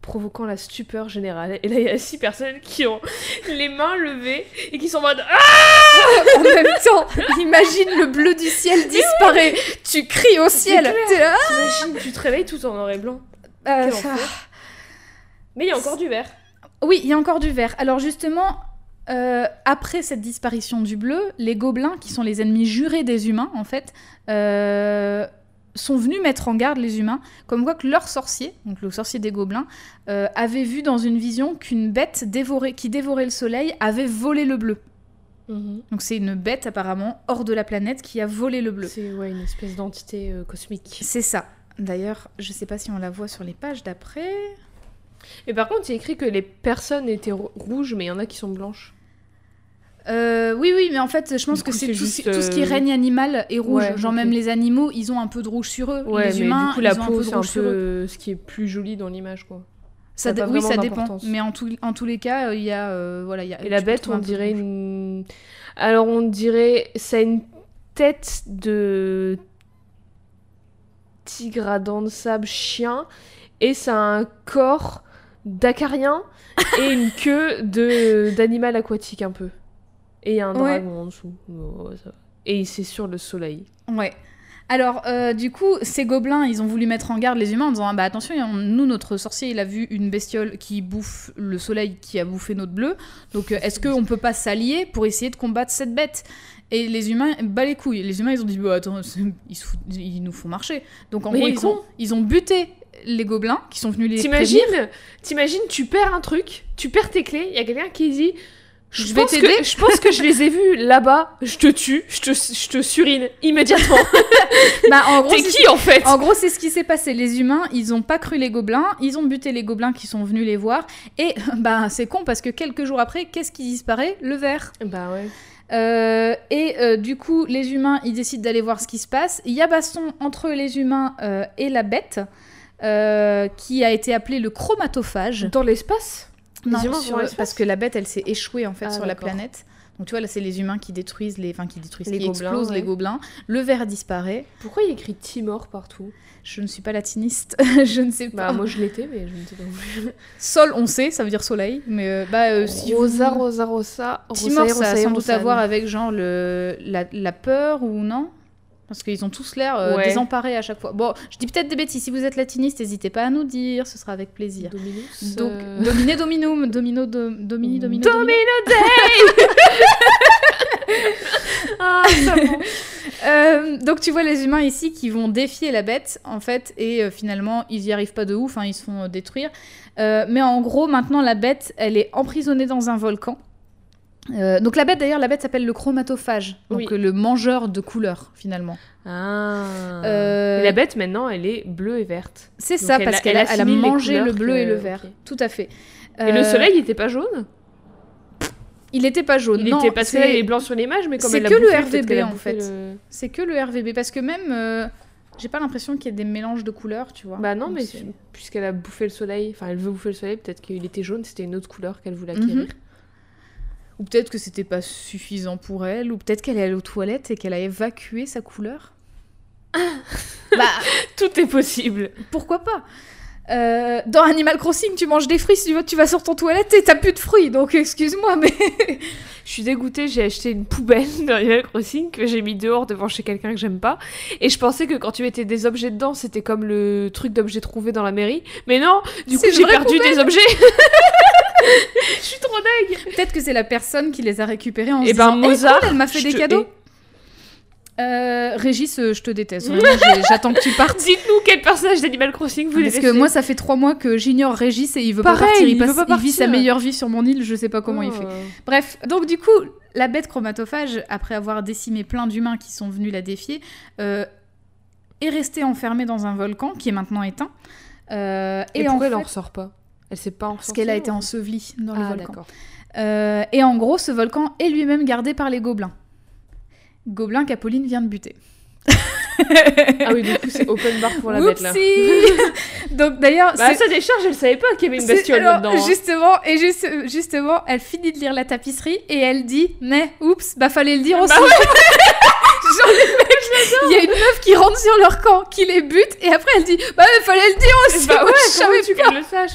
provoquant la stupeur générale. Et là, il y a six personnes qui ont les mains levées et qui sont en mode Ah en même temps, imagine le bleu du ciel disparaît. Tu cries au ciel. clair. T'imagines, tu te réveilles tout en noir et blanc. euh, ça-. Mais il y a encore du vert. Oui, il y a encore du vert. Alors justement, euh, après cette disparition du bleu, les gobelins, qui sont les ennemis jurés des humains, en fait, euh, sont venus mettre en garde les humains, comme quoi que leur sorcier, donc le sorcier des gobelins, euh, avait vu dans une vision qu'une bête dévorée, qui dévorait le soleil avait volé le bleu. Donc c'est une bête apparemment hors de la planète qui a volé le bleu. C'est ouais, une espèce d'entité euh, cosmique. C'est ça. D'ailleurs, je sais pas si on la voit sur les pages d'après. Et par contre, il a écrit que les personnes étaient rou- rouges, mais il y en a qui sont blanches. Euh, oui, oui, mais en fait, je pense que c'est tout, juste, tout ce qui euh, règne animal est rouge. ouais, Genre même les animaux, ils ont un peu de rouge sur eux. Ouais, les mais humains, du coup, la ils ont un peau, peu de un rouge peu sur eux. euh, ce qui est plus joli dans l'image, quoi. Ça, ça oui, ça dépend. Mais en, tout- en tous les cas, il y a, euh, voilà, il y a. Et la bête, on un dirait une. Alors, on dirait. Ça a une tête de. Tigre à dents de sable chien. Et ça a un corps d'acarien et une queue d'animal aquatique un peu. Et il y a un Ouais. dragon en dessous. Oh, ça va. Et c'est sur le soleil. Ouais. Alors, euh, du coup, ces gobelins, ils ont voulu mettre en garde les humains en disant ah, bah attention, on- nous, notre sorcier, il a vu une bestiole qui bouffe le soleil qui a bouffé notre bleu. Donc, euh, est-ce qu'on peut pas s'allier pour essayer de combattre cette bête? Et les humains, bah les couilles. Les humains, ils ont dit bah attends, ils, se foutent- ils nous font marcher. Donc, en Mais gros, ils ont, ils ont buté les gobelins qui sont venus les. T'imagines, t'imagines, tu perds un truc, tu perds tes clés, il y a quelqu'un qui dit je, Je vais pense t'aider. que- Je pense que je les ai vus là-bas, je te tue, je te, je te surine immédiatement. Bah, en gros, T'es c'est- qui en fait? En gros, c'est ce qui s'est passé. Les humains, ils ont pas cru les gobelins, ils ont buté les gobelins qui sont venus les voir. Et bah, c'est con parce que quelques jours après, qu'est-ce qui disparaît? Le verre. Bah ouais. Euh, et euh, du coup, les humains, ils décident d'aller voir ce qui se passe. Il y a baston entre les humains euh, et la bête, qui a été appelée le chromatophage. Dans l'espace? Les Non, sur- parce que la bête, elle s'est échouée en fait Ah, sur la planète. Donc tu vois, là, c'est les humains qui détruisent les, enfin qui détruisent, Les qui gobelins, explosent ouais. les gobelins. Le verre disparaît. Pourquoi il y a écrit Timor partout? Je ne suis pas latiniste, je ne sais pas. Bah moi je l'étais, mais je ne sais pas. Sol, on sait, ça veut dire soleil, mais euh, bah euh, si Rosa, vous... Rosa, Rosa, Timor, ça a sans doute à voir avec genre le la, la peur ou non? Parce qu'ils ont tous l'air euh, Ouais. désemparés à chaque fois. Bon, je dis peut-être des bêtises. Si vous êtes latiniste, n'hésitez pas à nous dire, ce sera avec plaisir. Dominus. Donc, euh, domine dominum, domino, do- domini, domino, domino. Ah, ça va. Euh, donc tu vois les humains ici qui vont défier la bête en fait et euh, finalement ils y arrivent pas de ouf, hein, ils se font euh, détruire. Euh, mais en gros maintenant la bête elle est emprisonnée dans un volcan. Euh, donc la bête d'ailleurs la bête s'appelle le chromatophage, donc Oui. le mangeur de couleurs finalement. Ah. Euh, la bête maintenant elle est bleue et verte. C'est ça elle parce qu'elle a, elle a mangé le bleu que- et le vert. Tout à fait. Et le Euh, soleil il était pas jaune il était pas jaune. Il non, était là il est blanc sur l'image, mais comme c'est que le bouffé, RVB, qu'elle a en fait. le- c'est que le RVB parce que même j'ai pas l'impression qu'il y ait des mélanges de couleurs, tu vois. Bah non, mais puisqu'elle a bouffé le soleil, enfin elle veut bouffer le soleil, peut-être qu'il était jaune, c'était une autre couleur qu'elle voulait acquérir. Mhm. Ou peut-être que c'était pas suffisant pour elle, ou peut-être qu'elle est allée aux toilettes et qu'elle a évacué sa couleur. bah, Tout est possible. pourquoi pas? Euh, dans Animal Crossing, tu manges des fruits, si tu vas- tu vas sur ton toilette et t'as plus de fruits, donc excuse-moi, mais Je suis dégoûtée, j'ai acheté une poubelle dans Animal Crossing que j'ai mis dehors devant chez quelqu'un que j'aime pas. Et je pensais que quand tu mettais des objets dedans, c'était comme le truc d'objets trouvés dans la mairie. Mais non, du coup j'ai perdu des objets. Je suis trop dingue. peut-être que c'est la personne qui les a récupérés en Et se ben disant, Eh, Mozart, cool, elle m'a fait des cadeaux. Euh, Régis, euh, je te déteste. Vraiment, j'attends que tu partes. Dites-nous quel personnage d'Animal Crossing vous Parce que détestez. moi, ça fait trois mois que j'ignore Régis et il veut Pareil, pas partir. Il, il veut passe- pas il vit sa meilleure vie sur mon île, je sais pas comment il fait. Oh. Bref, donc du coup, la bête chromatophage, après avoir décimé plein d'humains qui sont venus la défier, euh, est restée enfermée dans un volcan qui est maintenant éteint. Euh, Et, et en pourquoi elle fait, en ressort pas? Elle s'est pas parce qu'elle a été ensevelie dans le Ah volcan. d'accord. Euh, et en gros, ce volcan est lui-même gardé par les gobelins. Gobelins qu'Apolline vient de buter. Ah oui, du coup c'est open bar pour la bête là. Donc d'ailleurs, Bah ça décharge, elle savait pas qu'il y avait une bestiole alors, là-dedans. hein. Justement, et juste- justement, elle finit de lire la tapisserie et elle dit, mais oups, bah fallait le dire aussi. Bah les mecs, il y a une meuf qui rentre sur leur camp, qui les bute, et après elle dit, bah ouais, fallait le dire aussi. Bah ouais, je savais tu le sache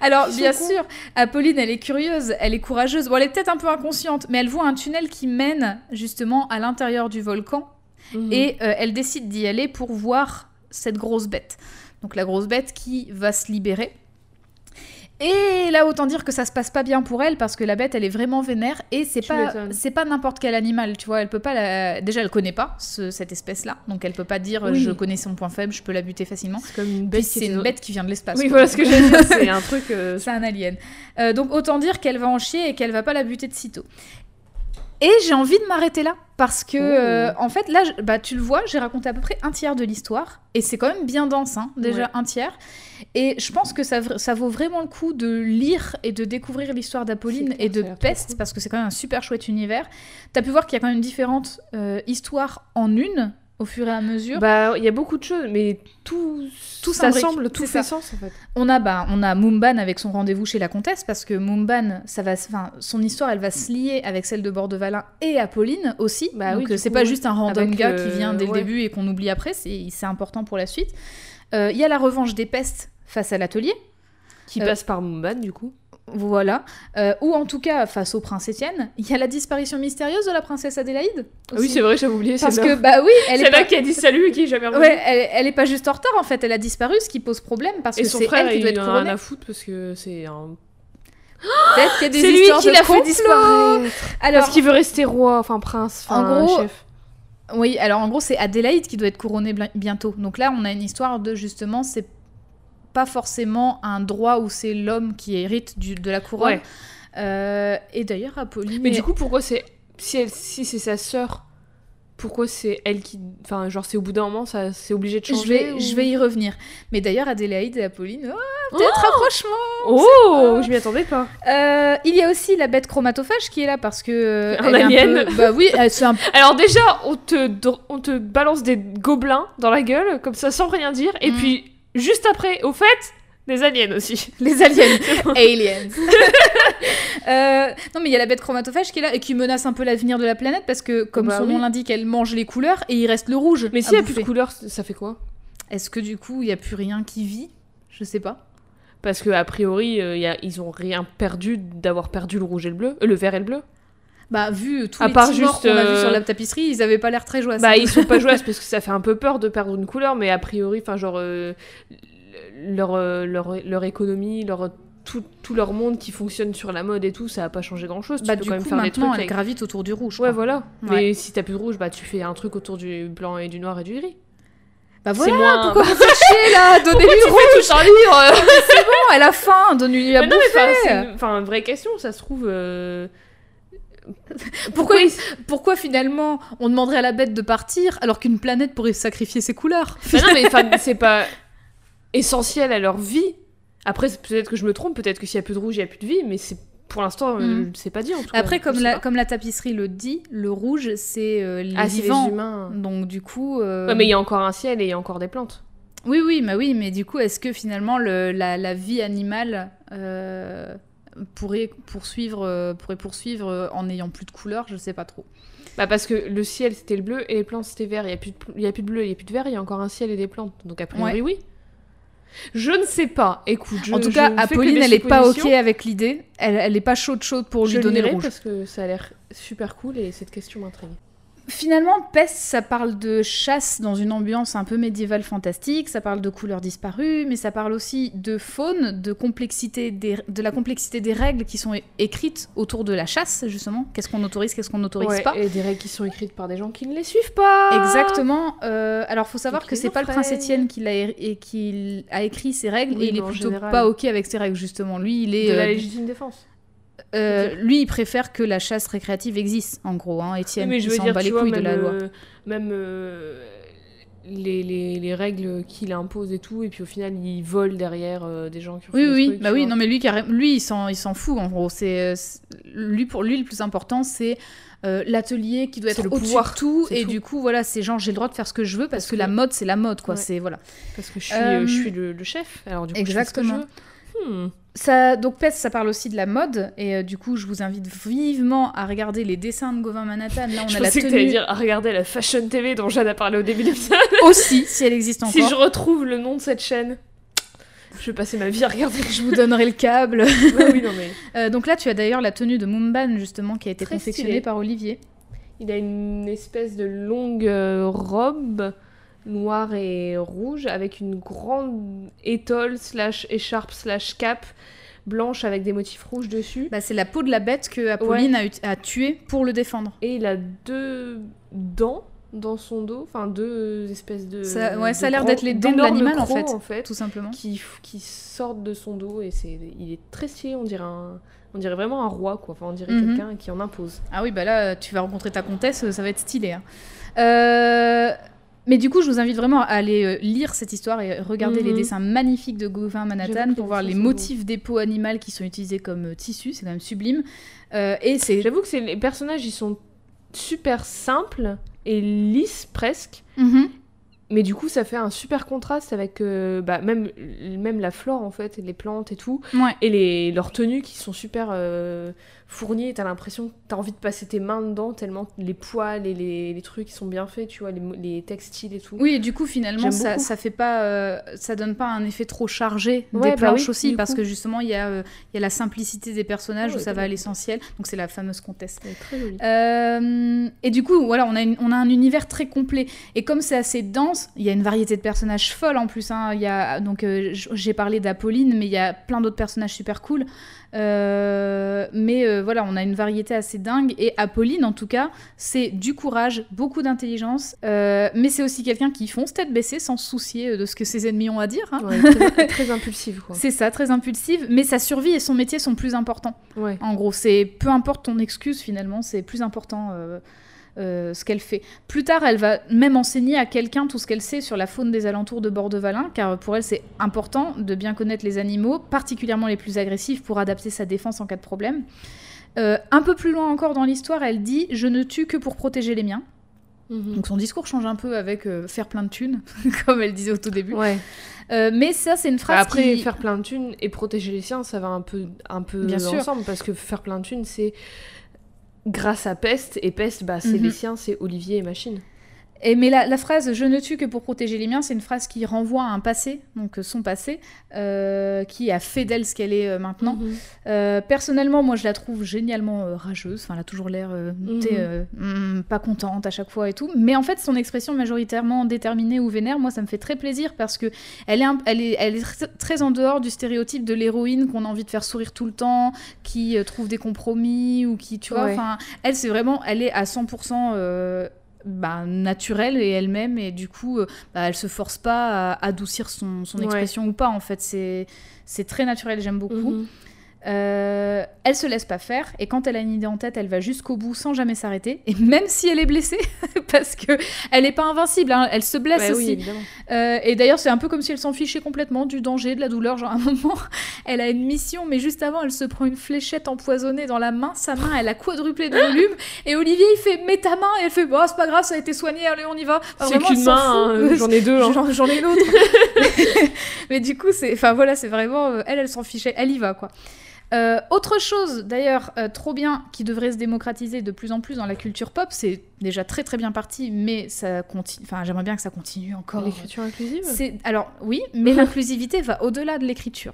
Alors, bien cons. sûr, Apolline, elle est curieuse, elle est courageuse. Bon, elle est peut-être un peu inconsciente, mais elle voit un tunnel qui mène justement à l'intérieur du volcan Mhm. et euh, elle décide d'y aller pour voir cette grosse bête. Donc la grosse bête qui va se libérer. Et là, autant dire que ça se passe pas bien pour elle parce que la bête, elle est vraiment vénère et c'est pas c'est pas n'importe quel animal, tu vois. Elle peut pas la... déjà elle connaît pas ce- cette espèce-là, donc elle peut pas dire Oui. je connais son point faible, je peux la buter facilement. C'est comme une bête qui c'est était une dans- bête qui vient de l'espace. Oui, quoi. voilà ce que j'allais dire, c'est un truc. euh, C'est un alien. Euh, donc autant dire qu'elle va en chier et qu'elle va pas la buter de sitôt. Et j'ai envie de m'arrêter là parce que Oh. euh, en fait là, je- bah tu le vois, j'ai raconté à peu près un tiers de l'histoire et c'est quand même bien dense, hein, déjà Ouais. un tiers. Et je pense que ça, ça vaut vraiment le coup de lire et de découvrir l'histoire d'Apolline et de Peste parce que c'est quand même un super chouette univers. T'as pu voir qu'il y a quand même différentes euh, histoires en une au fur et à mesure. Bah, il y a beaucoup de choses, mais tout, Tout ça semble, tout fait ça. sens en fait. On a, bah, on a Moomban avec son rendez-vous chez la comtesse, parce que Moomban, ça va, enfin, son histoire, elle va se lier avec celle de Bordevalin et Apolline aussi. Bah Donc euh, c'est pas juste un random Avec, gars euh, qui vient dès le début et qu'on oublie après, c'est important pour la suite. Euh, Il y a la revanche des pestes face à l'atelier, Qui Euh, passe par Mumban du coup. Voilà. Euh, ou en tout cas face au prince Étienne. Il y a la disparition mystérieuse de la princesse Adélaïde. Ah oui, c'est vrai, j'avais oublié. Parce c'est que, là. bah oui, elle c'est est là pas... qui a dit salut et qui est jamais revenu. Ouais, elle, elle est pas juste en retard en fait, elle a disparu, ce qui pose problème parce Et que son c'est frère, elle qui il doit être en a à foutre parce que c'est un. Peut-être qu'il y a des C'est lui qui de l'a fait disparaître. Alors, Parce qu'il veut rester roi, enfin prince, enfin En gros, chef. Oui, alors en gros, c'est Adélaïde qui doit être couronnée bientôt. Donc là, on a une histoire de justement, c'est pas forcément un droit où c'est l'homme qui hérite du- de la couronne. Ouais. Euh, et d'ailleurs, Apolline. Mais du coup, pourquoi c'est si elle si c'est sa sœur, pourquoi c'est elle qui, enfin genre c'est au bout d'un moment, ça c'est obligé de je changer. vais, ou- je vais y revenir. Mais d'ailleurs, Adélaïde et Apolline, oh, peut-être rapprochement. Oh, je m'y attendais pas. Euh, il y a aussi la bête chromatophage qui est là parce que. euh, Un elle est alien. peu- Bah oui, c'est un Alors déjà, on te on te balance des gobelins dans la gueule comme ça sans rien dire, et Mm. puis juste après, au fait, des aliens aussi. Les aliens. Aliens. Euh, non, mais il y a la bête chromatophage qui est là et qui menace un peu l'avenir de la planète parce que, comme Bah son oui. nom l'indique, elle mange les couleurs et il reste le rouge. Mais s'il y a plus de couleurs, ça fait quoi? Est-ce que du coup, il y a plus rien qui vit? Je sais pas. Parce que a priori, euh, y a- ils ont rien perdu d'avoir perdu le rouge et le bleu, euh, le vert et le bleu. Bah, vu tous À les part petits morts juste, qu'on a vus euh, sur la tapisserie, ils avaient pas l'air très joyeux. Bah, ils sont pas jouables parce que ça fait un peu peur de perdre une couleur, mais a priori, enfin, genre, euh, leur, euh, leur, leur économie, leur, tout, tout leur monde qui fonctionne sur la mode et tout, ça a pas changé grand chose. Bah, tu peux du quand même faire des trucs elle avec- gravite autour du rouge. Ouais, quoi. voilà. Ouais. Mais si t'as plus de rouge, bah, tu fais un truc autour du blanc et du noir et du gris. Bah C'est voilà, moins- pourquoi vous faites chier là Donnez-lui tu rouge fais tout un livre Non, elle a faim, donnez-lui à Mais non, mais enfin, bouffer c'est une, enfin, une vraie question, ça se trouve. euh, Pourquoi, pourquoi finalement on demanderait à la bête de partir alors qu'une planète pourrait sacrifier ses couleurs? Mais non, mais c'est pas essentiel à leur vie. Après, peut-être que je me trompe, peut-être que s'il y a plus de rouge, il y a plus de vie, mais c'est pour l'instant, euh, Mhm. c'est pas dit en tout cas. Après, comme la, comme la tapisserie le dit, le rouge c'est euh, les ah, les humains. Donc du coup. euh, Ouais, mais il y a encore un ciel et il y a encore des plantes. Oui, oui, mais oui, mais du coup, est-ce que finalement le, la, la vie animale euh, pourrait poursuivre, euh, pourrait poursuivre euh, en n'ayant plus de couleurs Je sais pas trop. Bah parce que le ciel c'était le bleu et les plantes c'était vert. Il y a a plus de bleu, il y a plus de vert, il y a encore un ciel et des plantes. Donc a priori oui. Je ne sais pas. Écoute, je, En tout cas, Apolline, elle est pas ok avec l'idée. Elle, elle est pas chaude chaude pour lui donner le rouge. parce que ça a l'air super cool et cette question m'intrigue. Finalement, Peste, ça parle de chasse dans une ambiance un peu médiévale fantastique, ça parle de couleurs disparues, mais ça parle aussi de faune, de complexité des, de la complexité des règles qui sont écrites autour de la chasse, justement. Qu'est-ce qu'on autorise, qu'est-ce qu'on n'autorise Ouais, pas. et des règles qui sont écrites par des gens qui ne les suivent pas. Exactement. Euh, alors, faut savoir que c'est pas le prince Étienne qui, et a écrit ces règles, Oui, et il est plutôt général. pas ok avec ces règles, justement. Lui, il est. De la euh, légitime défense. Euh, lui, il préfère que la chasse récréative existe, en gros. Hein, Étienne, Oui, mais je il veux dire, bat les vois, couilles de la loi. euh, même euh, les, les, les règles qu'il impose et tout, et puis au final, il vole derrière des gens qui ont Oui, fait oui, trucs, bah oui, vois. non, mais lui, lui il s'en fout, en gros. C'est, lui, pour lui, le plus important, c'est euh, l'atelier qui doit être le au-dessus pouvoir, de tout. Et tout. du coup, voilà, c'est genre, j'ai le droit de faire ce que je veux parce, Parce que, que- la mode, c'est la mode, quoi. Ouais. C'est, voilà. Parce que je suis, euh, je suis le, le chef, alors du coup, exactement. je fais ce que je veux. Hmm. Ça, donc, Pest, ça parle aussi de la mode. Et euh, du coup, je vous invite vivement à regarder les dessins de Gauvin Manhattan. Là, on Je a la pensais que tenue dire à regarder la Fashion TV dont Jeanne a parlé au début de l'épisode. aussi, si elle existe encore. si je retrouve le nom de cette chaîne, je vais passer ma vie à regarder. Je vous donnerai le câble. Ouais, oui, non, mais... Euh, donc là, tu as d'ailleurs la tenue de Mumban, justement, qui a été Très confectionnée stylé. par Olivier. Il a une espèce de longue euh, robe noire et rouge avec une grande étole slash écharpe slash cape blanche avec des motifs rouges dessus. Bah, c'est la peau de la bête que Apolline a, a tuée pour le défendre. Et il a deux dents dans son dos, enfin deux espèces de... Ça- ouais, de ça a l'air d'être les dents de l'animal, en fait. en fait Tout simplement. qui, qui sortent de son dos et c'est il est très stylé, on dirait un... On dirait vraiment un roi, quoi. Enfin, on dirait Mhm. quelqu'un qui en impose. Ah oui, bah là, tu vas rencontrer ta comtesse, ça va être stylé. hein. Euh, Mais du coup, je vous invite vraiment à aller euh, lire cette histoire et regarder Mhm. les dessins magnifiques de Gauvin Manhattan pour voir les motifs des peaux animales qui sont utilisés comme euh, tissu. C'est quand même sublime. Euh, et c'est. J'avoue que les personnages, ils sont super simples et lisses presque. Mhm. Mais du coup, ça fait un super contraste avec euh, bah, même, même la flore, en fait, et les plantes et tout. Ouais. Et les, leurs tenues qui sont super euh, fournies. et T'as l'impression que t'as envie de passer tes mains dedans, tellement les poils et les, les trucs qui sont bien faits, tu vois, les, les textiles et tout. Oui, et du coup, finalement, ça, ça fait pas, euh, ça donne pas un effet trop chargé Ouais, des bah planches oui, aussi, parce coup. que justement, il y, a, euh, y a la simplicité des personnages Ouais, où ça va à l'essentiel. Donc, c'est la fameuse comtesse. Très jolie. Euh, et du coup, voilà, on a, une- on a un univers très complet. Et comme c'est assez dense, il y a une variété de personnages folles en plus. hein. Y a, donc, euh, j'ai parlé d'Apolline, mais il y a plein d'autres personnages super cool. Mais euh, voilà, on a une variété assez dingue. Et Apolline, en tout cas, c'est du courage, beaucoup d'intelligence. euh, mais c'est aussi quelqu'un qui fonce tête baissée sans se soucier de ce que ses ennemis ont à dire. hein. Ouais, très, très impulsive, quoi. C'est ça, très impulsive. Mais sa survie et son métier sont plus importants. Ouais. En gros, c'est peu importe ton excuse finalement, c'est plus important euh, euh, ce qu'elle fait. Plus tard, elle va même enseigner à quelqu'un tout ce qu'elle sait sur la faune des alentours de Bordevalin, car pour elle, c'est important de bien connaître les animaux, particulièrement les plus agressifs, pour adapter sa défense en cas de problème. Euh, un peu plus loin encore dans l'histoire, elle dit Je ne tue que pour protéger les miens. Mhm. Donc son discours change un peu avec euh, faire plein de thunes, comme elle disait au tout début. Ouais. Euh, mais ça, c'est une phrase après, qui... faire plein de thunes et protéger les siens, ça va un peu, un peu Bien sûr. ensemble parce que faire plein de thunes, c'est grâce à Peste et Peste, bah, c'est Mhm. les siens, c'est Olivier et Machine. Et mais la, la phrase je ne tue que pour protéger les miens, c'est une phrase qui renvoie à un passé, donc euh, son passé, euh, qui a fait d'elle ce qu'elle est euh, maintenant. Mhm. Euh, personnellement, moi je la trouve génialement rageuse. Enfin, elle a toujours l'air Mhm. hmm, pas contente à chaque fois et tout. Mais en fait, son expression majoritairement déterminée ou vénère, moi ça me fait très plaisir parce que elle est, un- elle est, elle est tr- très en dehors du stéréotype de l'héroïne qu'on a envie de faire sourire tout le temps, qui trouve des compromis ou qui, tu vois, Ouais. enfin, elle c'est vraiment, elle est à 100%. Bah, naturelle et elle-même et du coup euh, bah, elle se force pas à adoucir son, son Ouais. expression ou pas en fait c'est c'est très naturel j'aime beaucoup Mhm. Euh, elle se laisse pas faire et quand elle a une idée en tête, elle va jusqu'au bout sans jamais s'arrêter. Et même si elle est blessée, parce que elle est pas invincible, hein, elle se blesse Ouais, aussi. Euh, et d'ailleurs, c'est un peu comme si elle s'en fichait complètement du danger, de la douleur. Genre à un moment, elle a une mission, mais juste avant, elle se prend une fléchette empoisonnée dans la main. Sa main, elle a quadruplé de volume. Et Olivier, il fait mets ta main et elle fait bon, c'est pas grave, ça a été soigné, allez, on y va. C'est qu'une main, hein, j'en ai deux. hein. J'en ai une autre. mais du coup, c'est, enfin voilà, c'est vraiment, euh, elle, elle s'en fichait, elle y va quoi. Euh, autre chose, d'ailleurs, euh, trop bien, qui devrait se démocratiser de plus en plus dans la culture pop, c'est déjà très très bien parti, mais ça continue. Enfin, j'aimerais bien que ça continue encore. L'écriture inclusive? Alors oui, mais l'inclusivité va au-delà de l'écriture.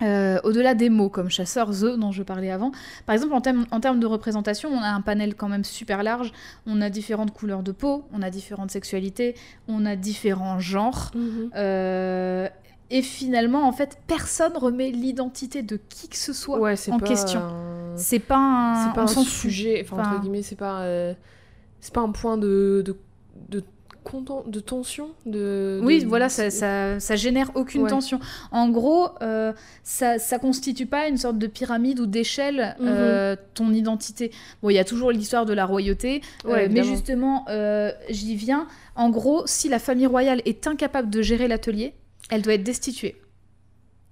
Euh, au-delà des mots comme chasseur, the dont je parlais avant. Par exemple, en, termes- en de représentation, on a un panel quand même super large. On a différentes couleurs de peau, on a différentes sexualités, on a différents genres. Mhm. Euh, et finalement, en fait, personne remet l'identité de qui que ce soit Ouais, en question. un- C'est pas un, pas on sujet, enfin, Enfin- entre guillemets, c'est pas, euh, c'est pas un point de, de, de, content, de tension. De, Oui, de- voilà, ça, ça, ça génère aucune Ouais. tension. En gros, euh, ça, ça constitue pas une sorte de pyramide ou d'échelle Mhm. euh, ton identité. Bon, il y a toujours l'histoire de la royauté, euh, mais justement, j'y viens. En gros, si la famille royale est incapable de gérer l'atelier, elle doit être destituée.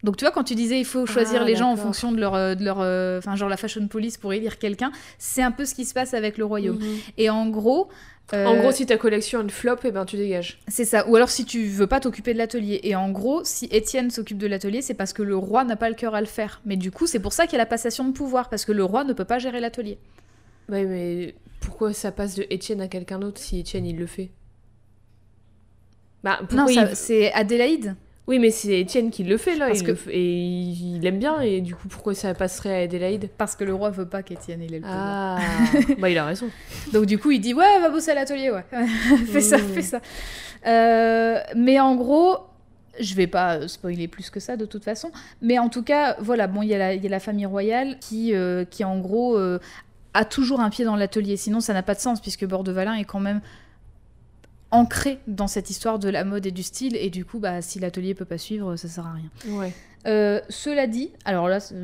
Donc tu vois, quand tu disais il faut choisir Ah, les gens en fonction de leur, euh, de leur, euh, enfin genre la fashion police pour élire quelqu'un, c'est un peu ce qui se passe avec le royaume. Mhm. Et en gros, euh, En gros, si ta collection une flop, et ben tu dégages. c'est ça. Ou alors si tu veux pas t'occuper de l'atelier. Et en gros, si Étienne s'occupe de l'atelier, c'est parce que le roi n'a pas le cœur à le faire. Mais du coup, c'est pour ça qu'il y a la passation de pouvoir, parce que le roi ne peut pas gérer l'atelier. Ouais, mais pourquoi ça passe de Étienne à quelqu'un d'autre si Étienne il le fait? Bah, Non, il- c'est Adélaïde. Oui, mais c'est Étienne qui le fait là, Parce il que- le fait- et il, il aime bien, et du coup, pourquoi ça passerait à Adélaïde? Parce que le roi veut pas qu'Étienne ait le pouvoir. Ah, bah il a raison. Donc du coup, il dit ouais, va bosser à l'atelier, ouais. fais ça, Mm. fais ça. Euh, mais en gros, je vais pas spoiler plus que ça de toute façon. Mais en tout cas, voilà, bon, il y, a la- il y a la famille royale qui, euh, qui en gros euh, a toujours un pied dans l'atelier. Sinon, ça n'a pas de sens puisque Bordevalin est quand même ancré dans cette histoire de la mode et du style et du coup bah si l'atelier peut pas suivre ça sert à rien Ouais. Euh, cela dit, alors là, c'est-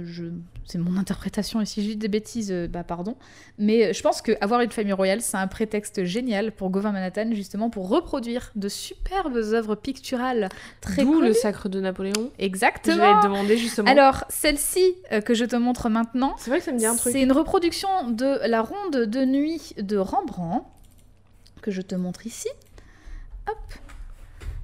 mon interprétation, et si je dis des bêtises, euh, bah pardon, mais je pense qu'avoir une famille royale, c'est un prétexte génial pour Gauvin Manhattan, justement, pour reproduire de superbes œuvres picturales très D'où le sacre de Napoléon. Je Exactement. vais te demander justement. Alors, celle-ci euh, que je te montre maintenant, c'est vrai que ça me dit un truc. c'est une reproduction de La Ronde de Nuit de Rembrandt, que je te montre ici. Hop.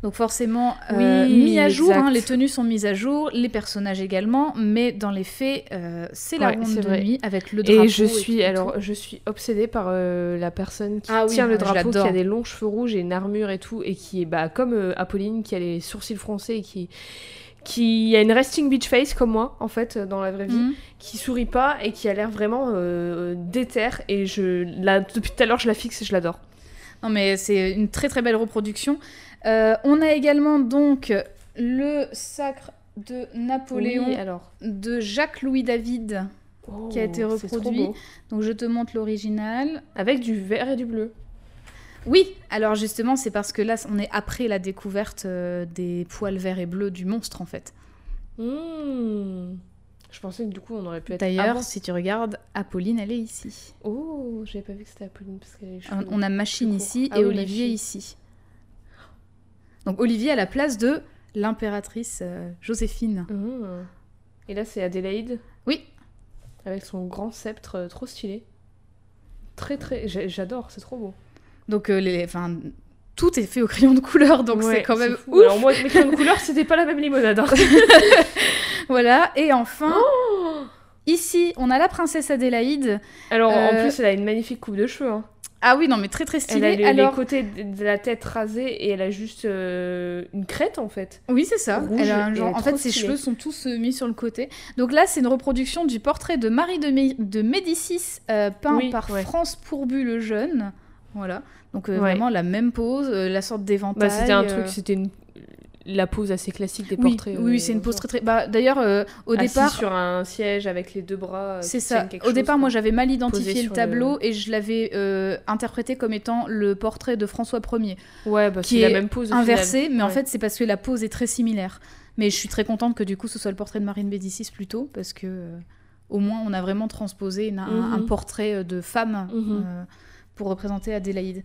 Donc forcément euh, Oui, mis à jour, hein, les tenues sont mises à jour, les personnages également, mais dans les faits, euh, c'est la Ouais, ronde de nuit avec le drapeau. Et je suis alors je suis obsédée par euh, la personne qui Ah oui, tient ah, le drapeau, qui a des longs cheveux rouges et une armure et tout, et qui est bah, comme euh, Apolline, qui a les sourcils froncés et qui qui a une resting beach face comme moi en fait dans la vraie vie, Mhm. qui sourit pas et qui a l'air vraiment euh, déter et je la depuis tout à l'heure je la fixe et je l'adore. Non mais c'est une très très belle reproduction. Euh, on a également donc le sacre de Napoléon Oui, alors de Jacques-Louis David. Qui a été Oh, trop reproduit. Donc je te montre l'original. avec du vert et du bleu. Oui, alors justement, c'est parce que là, on est après la découverte euh, des poils verts et bleus du monstre, en fait. Mmh. Je pensais que du coup on aurait pu être D'ailleurs, si tu regardes, Apolline, elle est ici. Oh, j'avais pas vu que c'était Apolline parce qu'elle cheveux On a Machine ici Ah et oui, Olivier Machine. ici. Donc Olivier à la place de l'impératrice euh, Joséphine. Mmh. Et là, c'est Adélaïde. Oui. Avec son grand sceptre euh, trop stylé. Très, très. j'a- J'adore, c'est trop beau. Donc euh, les, enfin, tout est fait au crayon de couleur, donc Ouais, c'est quand même fou. ouf. Alors, moi, mes crayons de couleur, c'était pas la même limonade. hein. Voilà. Et enfin, Oh ici, on a la princesse Adélaïde. Alors, en Euh, plus, elle a une magnifique coupe de cheveux. hein. Ah oui, non, mais très très Elle a stylée. les, Alors, les côtés de la tête rasés et elle a juste euh, une crête, en fait. Oui, c'est ça. Rouge Elle a un et genre- En fait, ses stylée. cheveux sont tous euh, mis sur le côté. Donc là, c'est une reproduction du portrait de Marie de, Mé- de Médicis, peint Oui, par ouais. France Pourbu le Jeune. Voilà. Donc euh, Ouais. vraiment la même pose, euh, la sorte d'éventail. Bah, c'était un euh, truc, c'était une... la pose assez classique des Oui, portraits. oui, euh, c'est une pose très très. Bah, D'ailleurs, euh, au Assis départ, sur un siège avec les deux bras. euh, c'est ça. Au chose, départ, moi, j'avais mal identifié le tableau le- et je l'avais euh, interprété comme étant le portrait de François Ier. Ouais, bah, qui c'est la est même pose. au inversé, final. mais en fait, c'est parce que la pose est très similaire. Mais je suis très contente que du coup, ce soit le portrait de Marine Médicis plutôt, parce que au moins, on a vraiment transposé une- un, Mhm. un portrait de femme Mhm. pour représenter Adélaïde.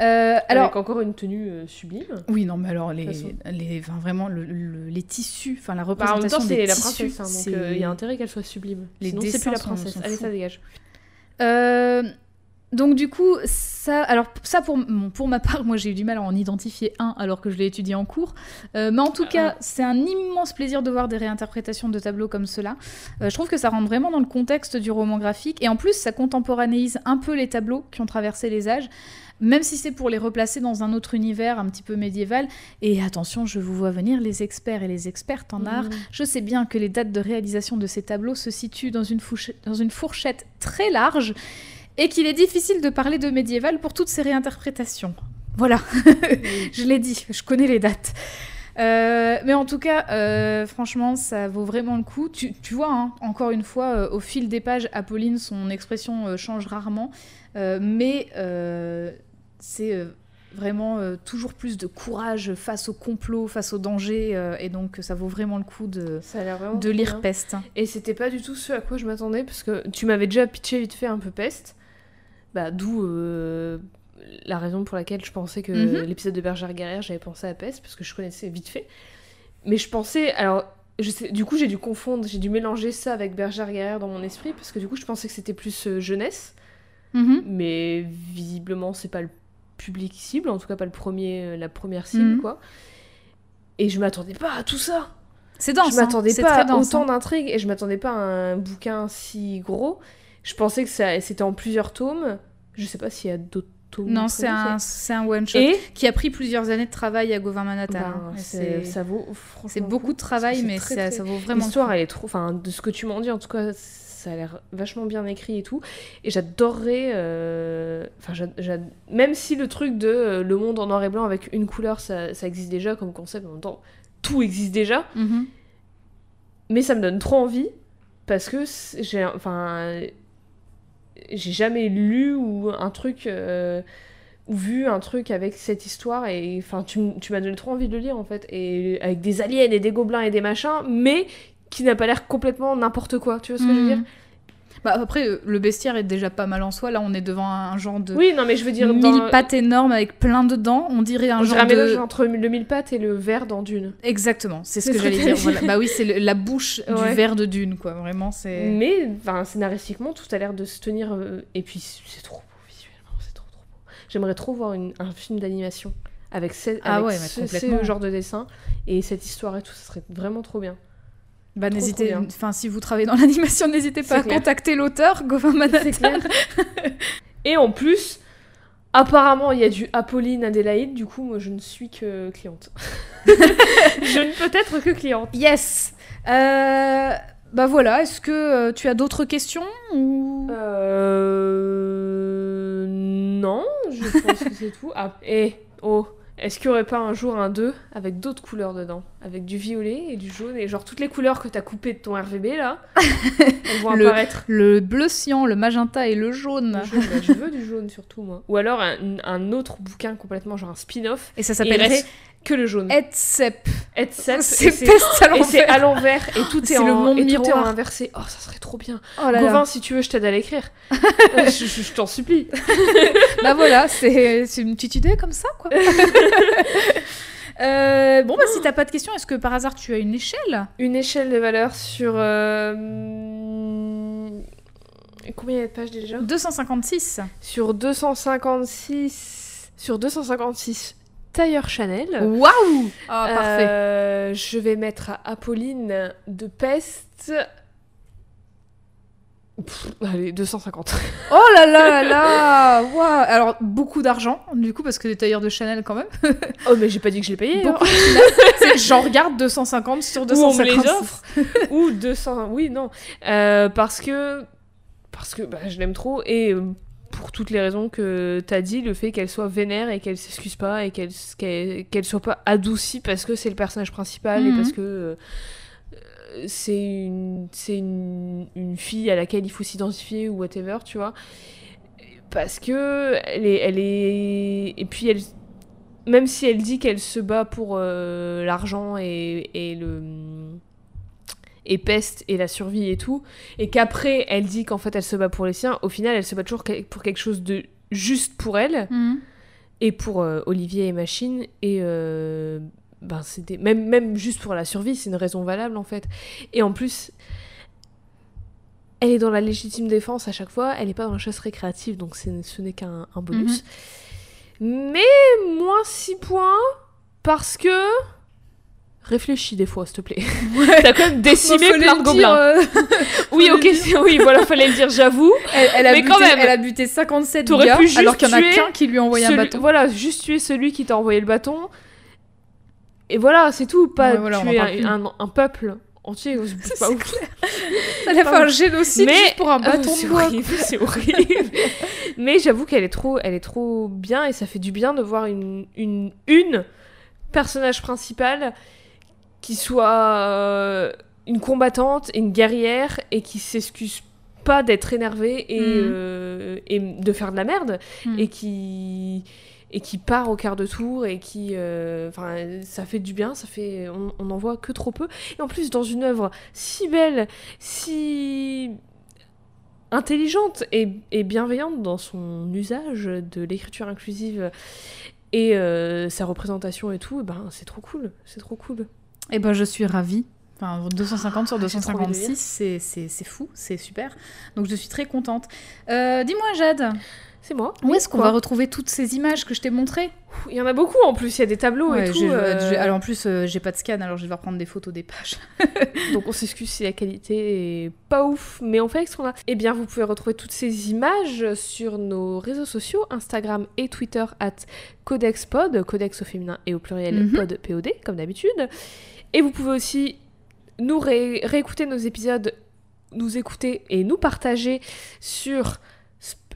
Euh, alors, Avec encore une tenue euh, sublime. oui, non, mais alors les, les, enfin, vraiment le- le- les tissus, enfin la Bah, en même représentation temps, des c'est la tissus, princesse, hein, donc euh, il y a intérêt qu'elle soit sublime. Les Sinon, c'est plus la princesse. Allez, ça dégage. Euh, Donc du coup, ça, alors ça pour, bon, pour ma part, moi j'ai eu du mal à en identifier un alors que je l'ai étudié en cours. Euh, mais en tout cas, c'est un immense plaisir de voir des réinterprétations de tableaux comme cela. Euh, je trouve que ça rentre vraiment dans le contexte du roman graphique et en plus ça contemporanéise un peu les tableaux qui ont traversé les âges. Même si c'est pour les replacer dans un autre univers un petit peu médiéval. Et attention, je vous vois venir les experts et les expertes en art. Mhm. Je sais bien que les dates de réalisation de ces tableaux se situent dans une, fouche- dans une fourchette très large et qu'il est difficile de parler de médiéval pour toutes ces réinterprétations. Voilà, je l'ai dit, je connais les dates. Euh, mais en tout cas, euh, franchement, ça vaut vraiment le coup. Tu, tu vois, hein, encore une fois, euh, au fil des pages, Apolline, son expression change rarement, mais c'est euh, vraiment euh, toujours plus de courage face au complot, face au danger, euh, et donc ça vaut vraiment le coup de, lire bien. Peste. Et c'était pas du tout ce à quoi je m'attendais, parce que tu m'avais déjà pitché vite fait un peu peste. Bah, d'où euh, la raison pour laquelle je pensais que Mhm. l'épisode de Bergère Guerrière, j'avais pensé à peste, parce que je connaissais vite fait. Mais je pensais. Alors, je sais, du coup, j'ai dû confondre, j'ai dû mélanger ça avec Bergère Guerrière dans mon esprit, parce que du coup, je pensais que c'était plus jeunesse. Mhm. Mais visiblement, c'est pas le public cible, en tout cas pas le premier, euh, la première cible, Mhm. quoi. Et je m'attendais pas à tout ça C'est dense, je m'attendais hein. Pas à dense, autant hein. d'intrigues et je m'attendais pas à un bouquin si gros. Je pensais que ça, c'était en plusieurs tomes. Je sais pas s'il y a d'autres tomes. Non, c'est un, c'est un one shot Et qui a pris plusieurs années de travail à Gauvin Manhattan. ben, hein. C'est- ça vaut c'est beaucoup coup, de travail, mais c'est très, ça, très- ça vaut vraiment. L'histoire, elle est trop. Enfin, de ce que tu m'en dis, en tout cas, ça a l'air vachement bien écrit et tout. Et j'adorerais. euh, Enfin, même si le truc de euh, le monde en noir et blanc avec une couleur, ça, ça existe déjà comme concept, en même temps, tout existe déjà. Mhm. Mais ça me donne trop envie parce que j'ai enfin j'ai jamais lu ou un truc euh, ou vu un truc avec cette histoire et enfin tu m'as donné trop envie de le lire en fait et avec des aliens et des gobelins et des machins mais qui n'a pas l'air complètement n'importe quoi tu vois ce que je veux dire? Mhm. Bah, après, euh, le bestiaire est déjà pas mal en soi. Là, on est devant un genre de oui non mais je veux dire mille dans pattes énormes avec plein de dents. On dirait un on genre dirait de. entre le mille pattes et le verre dans Dune Exactement, c'est ce que j'allais dire. Voilà. Bah oui, c'est la bouche Ouais. du verre de dune, quoi. Vraiment, c'est. Mais enfin, scénaristiquement, tout a l'air de se tenir. euh, et puis c'est trop beau visuellement, c'est trop trop beau. J'aimerais trop voir une- un film d'animation avec, ce, Ah avec ouais, ce, ce genre de dessin et cette histoire et tout, ça serait vraiment trop bien. Bah, n'hésitez, enfin, si vous travaillez dans l'animation, n'hésitez pas à clair. contacter l'auteur, Gauvin Manhattan. Et en plus, apparemment, il y a du Apolline Adélaïde, du coup, moi je ne suis que cliente. je ne peux être que cliente. Yes. Euh, bah voilà. Est-ce que euh, tu as d'autres questions ou? Euh. Non, je pense que c'est tout. Ah, et oh, est-ce qu'il y aurait pas un jour un 2 avec d'autres couleurs dedans? Avec du violet et du jaune et genre toutes les couleurs que t'as coupées de ton RVB là? Elles vont Le- apparaître. le bleu cyan, le magenta et le jaune Le jaune, bah, je veux du jaune surtout moi. Ou alors un, un autre bouquin complètement genre un spin-off. Et ça s'appellerait que le jaune. Etsep. Et c'est peste à et c'est l'envers. à l'envers et tout est, C'est en, le monde et tout est en inversé. Oh, ça serait trop bien. Oh là là. Gauvin, si tu veux, je t'aide à l'écrire. Je je- je t'en supplie. Bah voilà, c'est une petite idée comme ça, quoi. Euh, bon, bah si t'as pas de questions, est-ce que par hasard tu as une échelle? Une échelle de valeur sur. euh, Combien il y a de pages déjà? 256. Sur 256. Sur 256 tailleur Chanel. Waouh Ah, parfait. Euh, je vais mettre à Apolline de Peste. Pff, allez, 250. Oh là là là là Waouh Alors, beaucoup d'argent, du coup, parce que des tailleurs de Chanel quand même. oh, mais j'ai pas dit que je l'ai payé. hein. J'en regarde 250 sur Ou on me 250. les offre. Ou 200. Oui, non. Euh, parce que. Parce que bah, je l'aime trop. Et euh, pour toutes les raisons que t'as dit, le fait qu'elle soit vénère et qu'elle s'excuse pas et qu'elle qu'elle qu'elle soit pas adoucie parce que c'est le personnage principal et Mhm. parce que. euh, c'est une, c'est une, une fille à laquelle il faut s'identifier ou whatever, tu vois. Parce que elle est, elle est. Et puis elle. Même si elle dit qu'elle se bat pour euh, l'argent et, et le. Et peste et la survie et tout, et qu'après elle dit qu'en fait elle se bat pour les siens, au final elle se bat toujours pour quelque chose de juste pour elle Mhm. et pour euh, Olivier et Machine et euh, ben c'était même même juste pour la survie c'est une raison valable en fait et en plus elle est dans la légitime défense à chaque fois, elle n'est pas dans la chasse récréative, donc ce n'est qu'un un bonus. Mhm. Mais moins 6 points, parce que... Réfléchis des fois, s'il te plaît. T'as quand même décimé plein de gobelins. euh, oui, ok, oui, voilà, fallait le dire, j'avoue. elle, elle a Mais buté, quand même. elle a buté 57 T'aurais gars, pu juste alors qu'il y en a qu'un qui lui a envoyé un bâton. Voilà, juste tuer celui qui t'a envoyé le bâton. Et voilà, c'est tout. Pas Ouais, voilà, tuer un, un- un peuple entier. C'est pas ouf. Elle a fait un génocide Mais- juste pour un Ah, bâton c'est de bois. horrible, c'est horrible. Mais j'avoue qu'elle est trop, elle est trop bien et ça fait du bien de voir une une, une personnage principale qui soit euh, une combattante, une guerrière et qui s'excuse pas d'être énervée et, Mhm. euh, et de faire de la merde Mhm. et qui et qui part au quart de tour et qui euh, enfin ça fait du bien ça fait on, on en voit que trop peu et en plus dans une œuvre si belle si intelligente et, et bienveillante dans son usage de l'écriture inclusive et euh, sa représentation et tout, ben c'est trop cool, c'est trop cool. Eh ben, je suis ravie. Enfin, 250 sur Ah, j'ai trop envie de le 256, c'est- c'est c'est fou, c'est super. Donc je suis très contente. Euh, Dis-moi, Jade, C'est moi. où est-ce qu'on va retrouver toutes ces images que je t'ai montrées? Il y en a beaucoup en plus, il y a des tableaux Ouais, et tout. euh, Alors en plus, euh, j'ai pas de scan, alors je vais devoir prendre des photos des pages. Donc on s'excuse si la qualité est pas ouf, mais on fait avec ce qu'on a. Eh bien, vous pouvez retrouver toutes ces images sur nos réseaux sociaux, Instagram et Twitter, at CodexPod, Codex au féminin et au pluriel pod, POD, comme d'habitude. Et vous pouvez aussi nous ré- réécouter nos épisodes, nous écouter et nous partager sur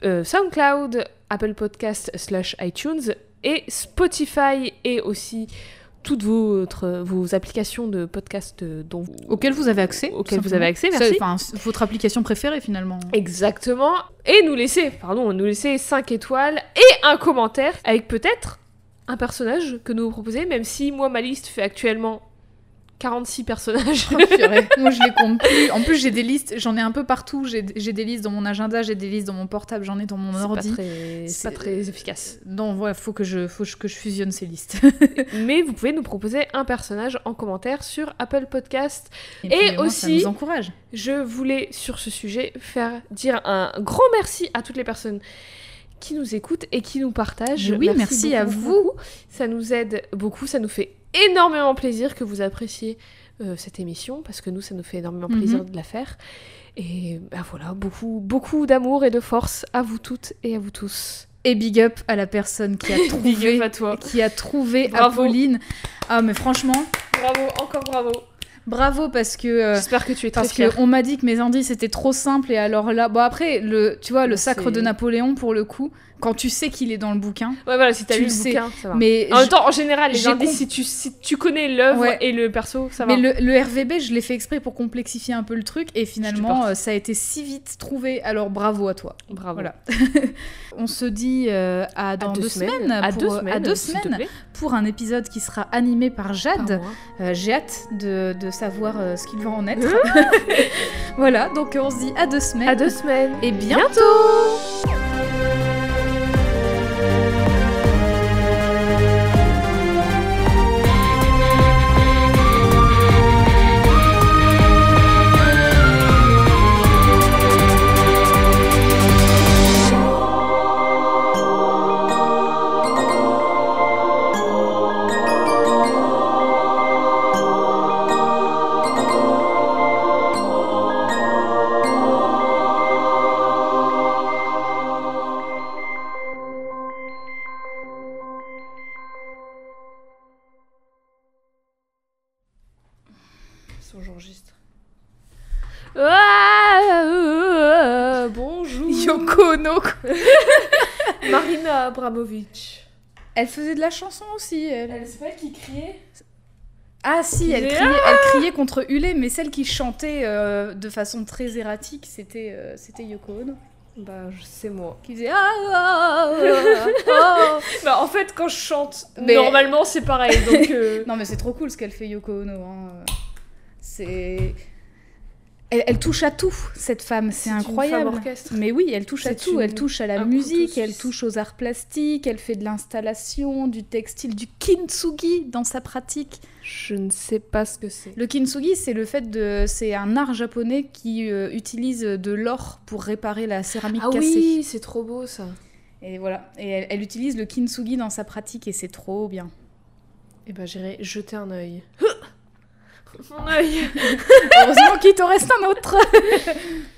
euh, SoundCloud, Apple Podcast slash iTunes et Spotify et aussi toutes vos, applications de podcast euh, dont vous, Auquel vous avez accès Auquel tout vous avez accès, merci. Enfin, votre application préférée finalement. Exactement. Et nous laisser, pardon, nous laisser 5 étoiles et un commentaire avec peut-être un personnage que nous vous proposez, même si moi ma liste fait actuellement 46 personnages. Oh. Moi, je les compte plus. En plus, j'ai des listes, j'en ai un peu partout. J'ai des listes dans mon agenda, j'ai des listes dans mon portable, j'en ai dans mon ordi. très, c'est pas très efficace. Non, voilà, faut que je, faut que je fusionne ces listes. Mais vous pouvez nous proposer un personnage en commentaire sur Apple Podcast. Et, puis, aussi- ça nous encourage. Je voulais sur ce sujet faire dire un grand merci à toutes les personnes qui nous écoutent et qui nous partagent. Oui, merci à vous. beaucoup. Ça nous aide beaucoup, ça nous fait énormément plaisir que vous appréciez euh, cette émission parce que nous, ça nous fait énormément Mhm. plaisir de la faire. Et bah voilà, beaucoup, beaucoup d'amour et de force à vous toutes et à vous tous. Et big up à la personne qui a trouvé, à toi. qui a trouvé Bravo. Apolline. Ah, mais franchement, Bravo, encore bravo. bravo parce que. euh, J'espère que tu es très Parce qu'on m'a dit que mes indices étaient trop simples et alors là, bon après, le, tu vois, le sacre de Napoléon pour le coup, quand tu sais qu'il est dans le bouquin, Ouais, voilà, si t'as tu lu le sais. bouquin, ça va. mais En même je- temps, en général, les j'ai indices, comp- si tu, si tu connais l'œuvre Ouais. et le perso, ça va. Mais le, le RVB, je l'ai fait exprès pour complexifier un peu le truc et finalement, euh, ça a été si vite trouvé. Alors bravo à toi. Bravo. Voilà. On se dit euh, à dans À deux, semaines, À pour, deux à semaines. deux s'il te semaines plaît. pour un épisode qui sera animé par Jade. Euh, J'ai hâte de, de savoir euh, ce qu'il va en être. voilà, donc on se dit à deux semaines. À deux semaines. Et bientôt. Abramovic. Elle faisait de la chanson aussi. Elle. Elle, c'est pas elle qui criait Ah si, elle criait, elle criait contre Hulé, mais celle qui chantait euh, de façon très erratique, c'était euh, c'était Yoko Ono. Bah, sais moi. Qui faisait ah, ah, ah, ah. Bah, en fait, quand je chante, Mais- normalement, c'est pareil. Donc, euh, Non mais c'est trop cool ce qu'elle fait Yoko Ono. hein. C'est Elle, elle touche à tout, cette femme, c'est C'est une incroyable. femme orchestre. Mais oui, elle touche à tout. une- Elle touche à la un musique, elle touche aux arts plastiques, elle fait de l'installation, du textile, du kintsugi dans sa pratique. Je ne sais pas ce que c'est. Le kintsugi, c'est le fait de, c'est un art japonais qui euh, utilise de l'or pour réparer la céramique Ah cassée. oui, c'est trop beau ça. Et voilà. Et elle, elle utilise le kintsugi dans sa pratique et c'est trop bien. Eh ben j'irai jeter un œil. Mon œil Heureusement qu'il te reste un autre.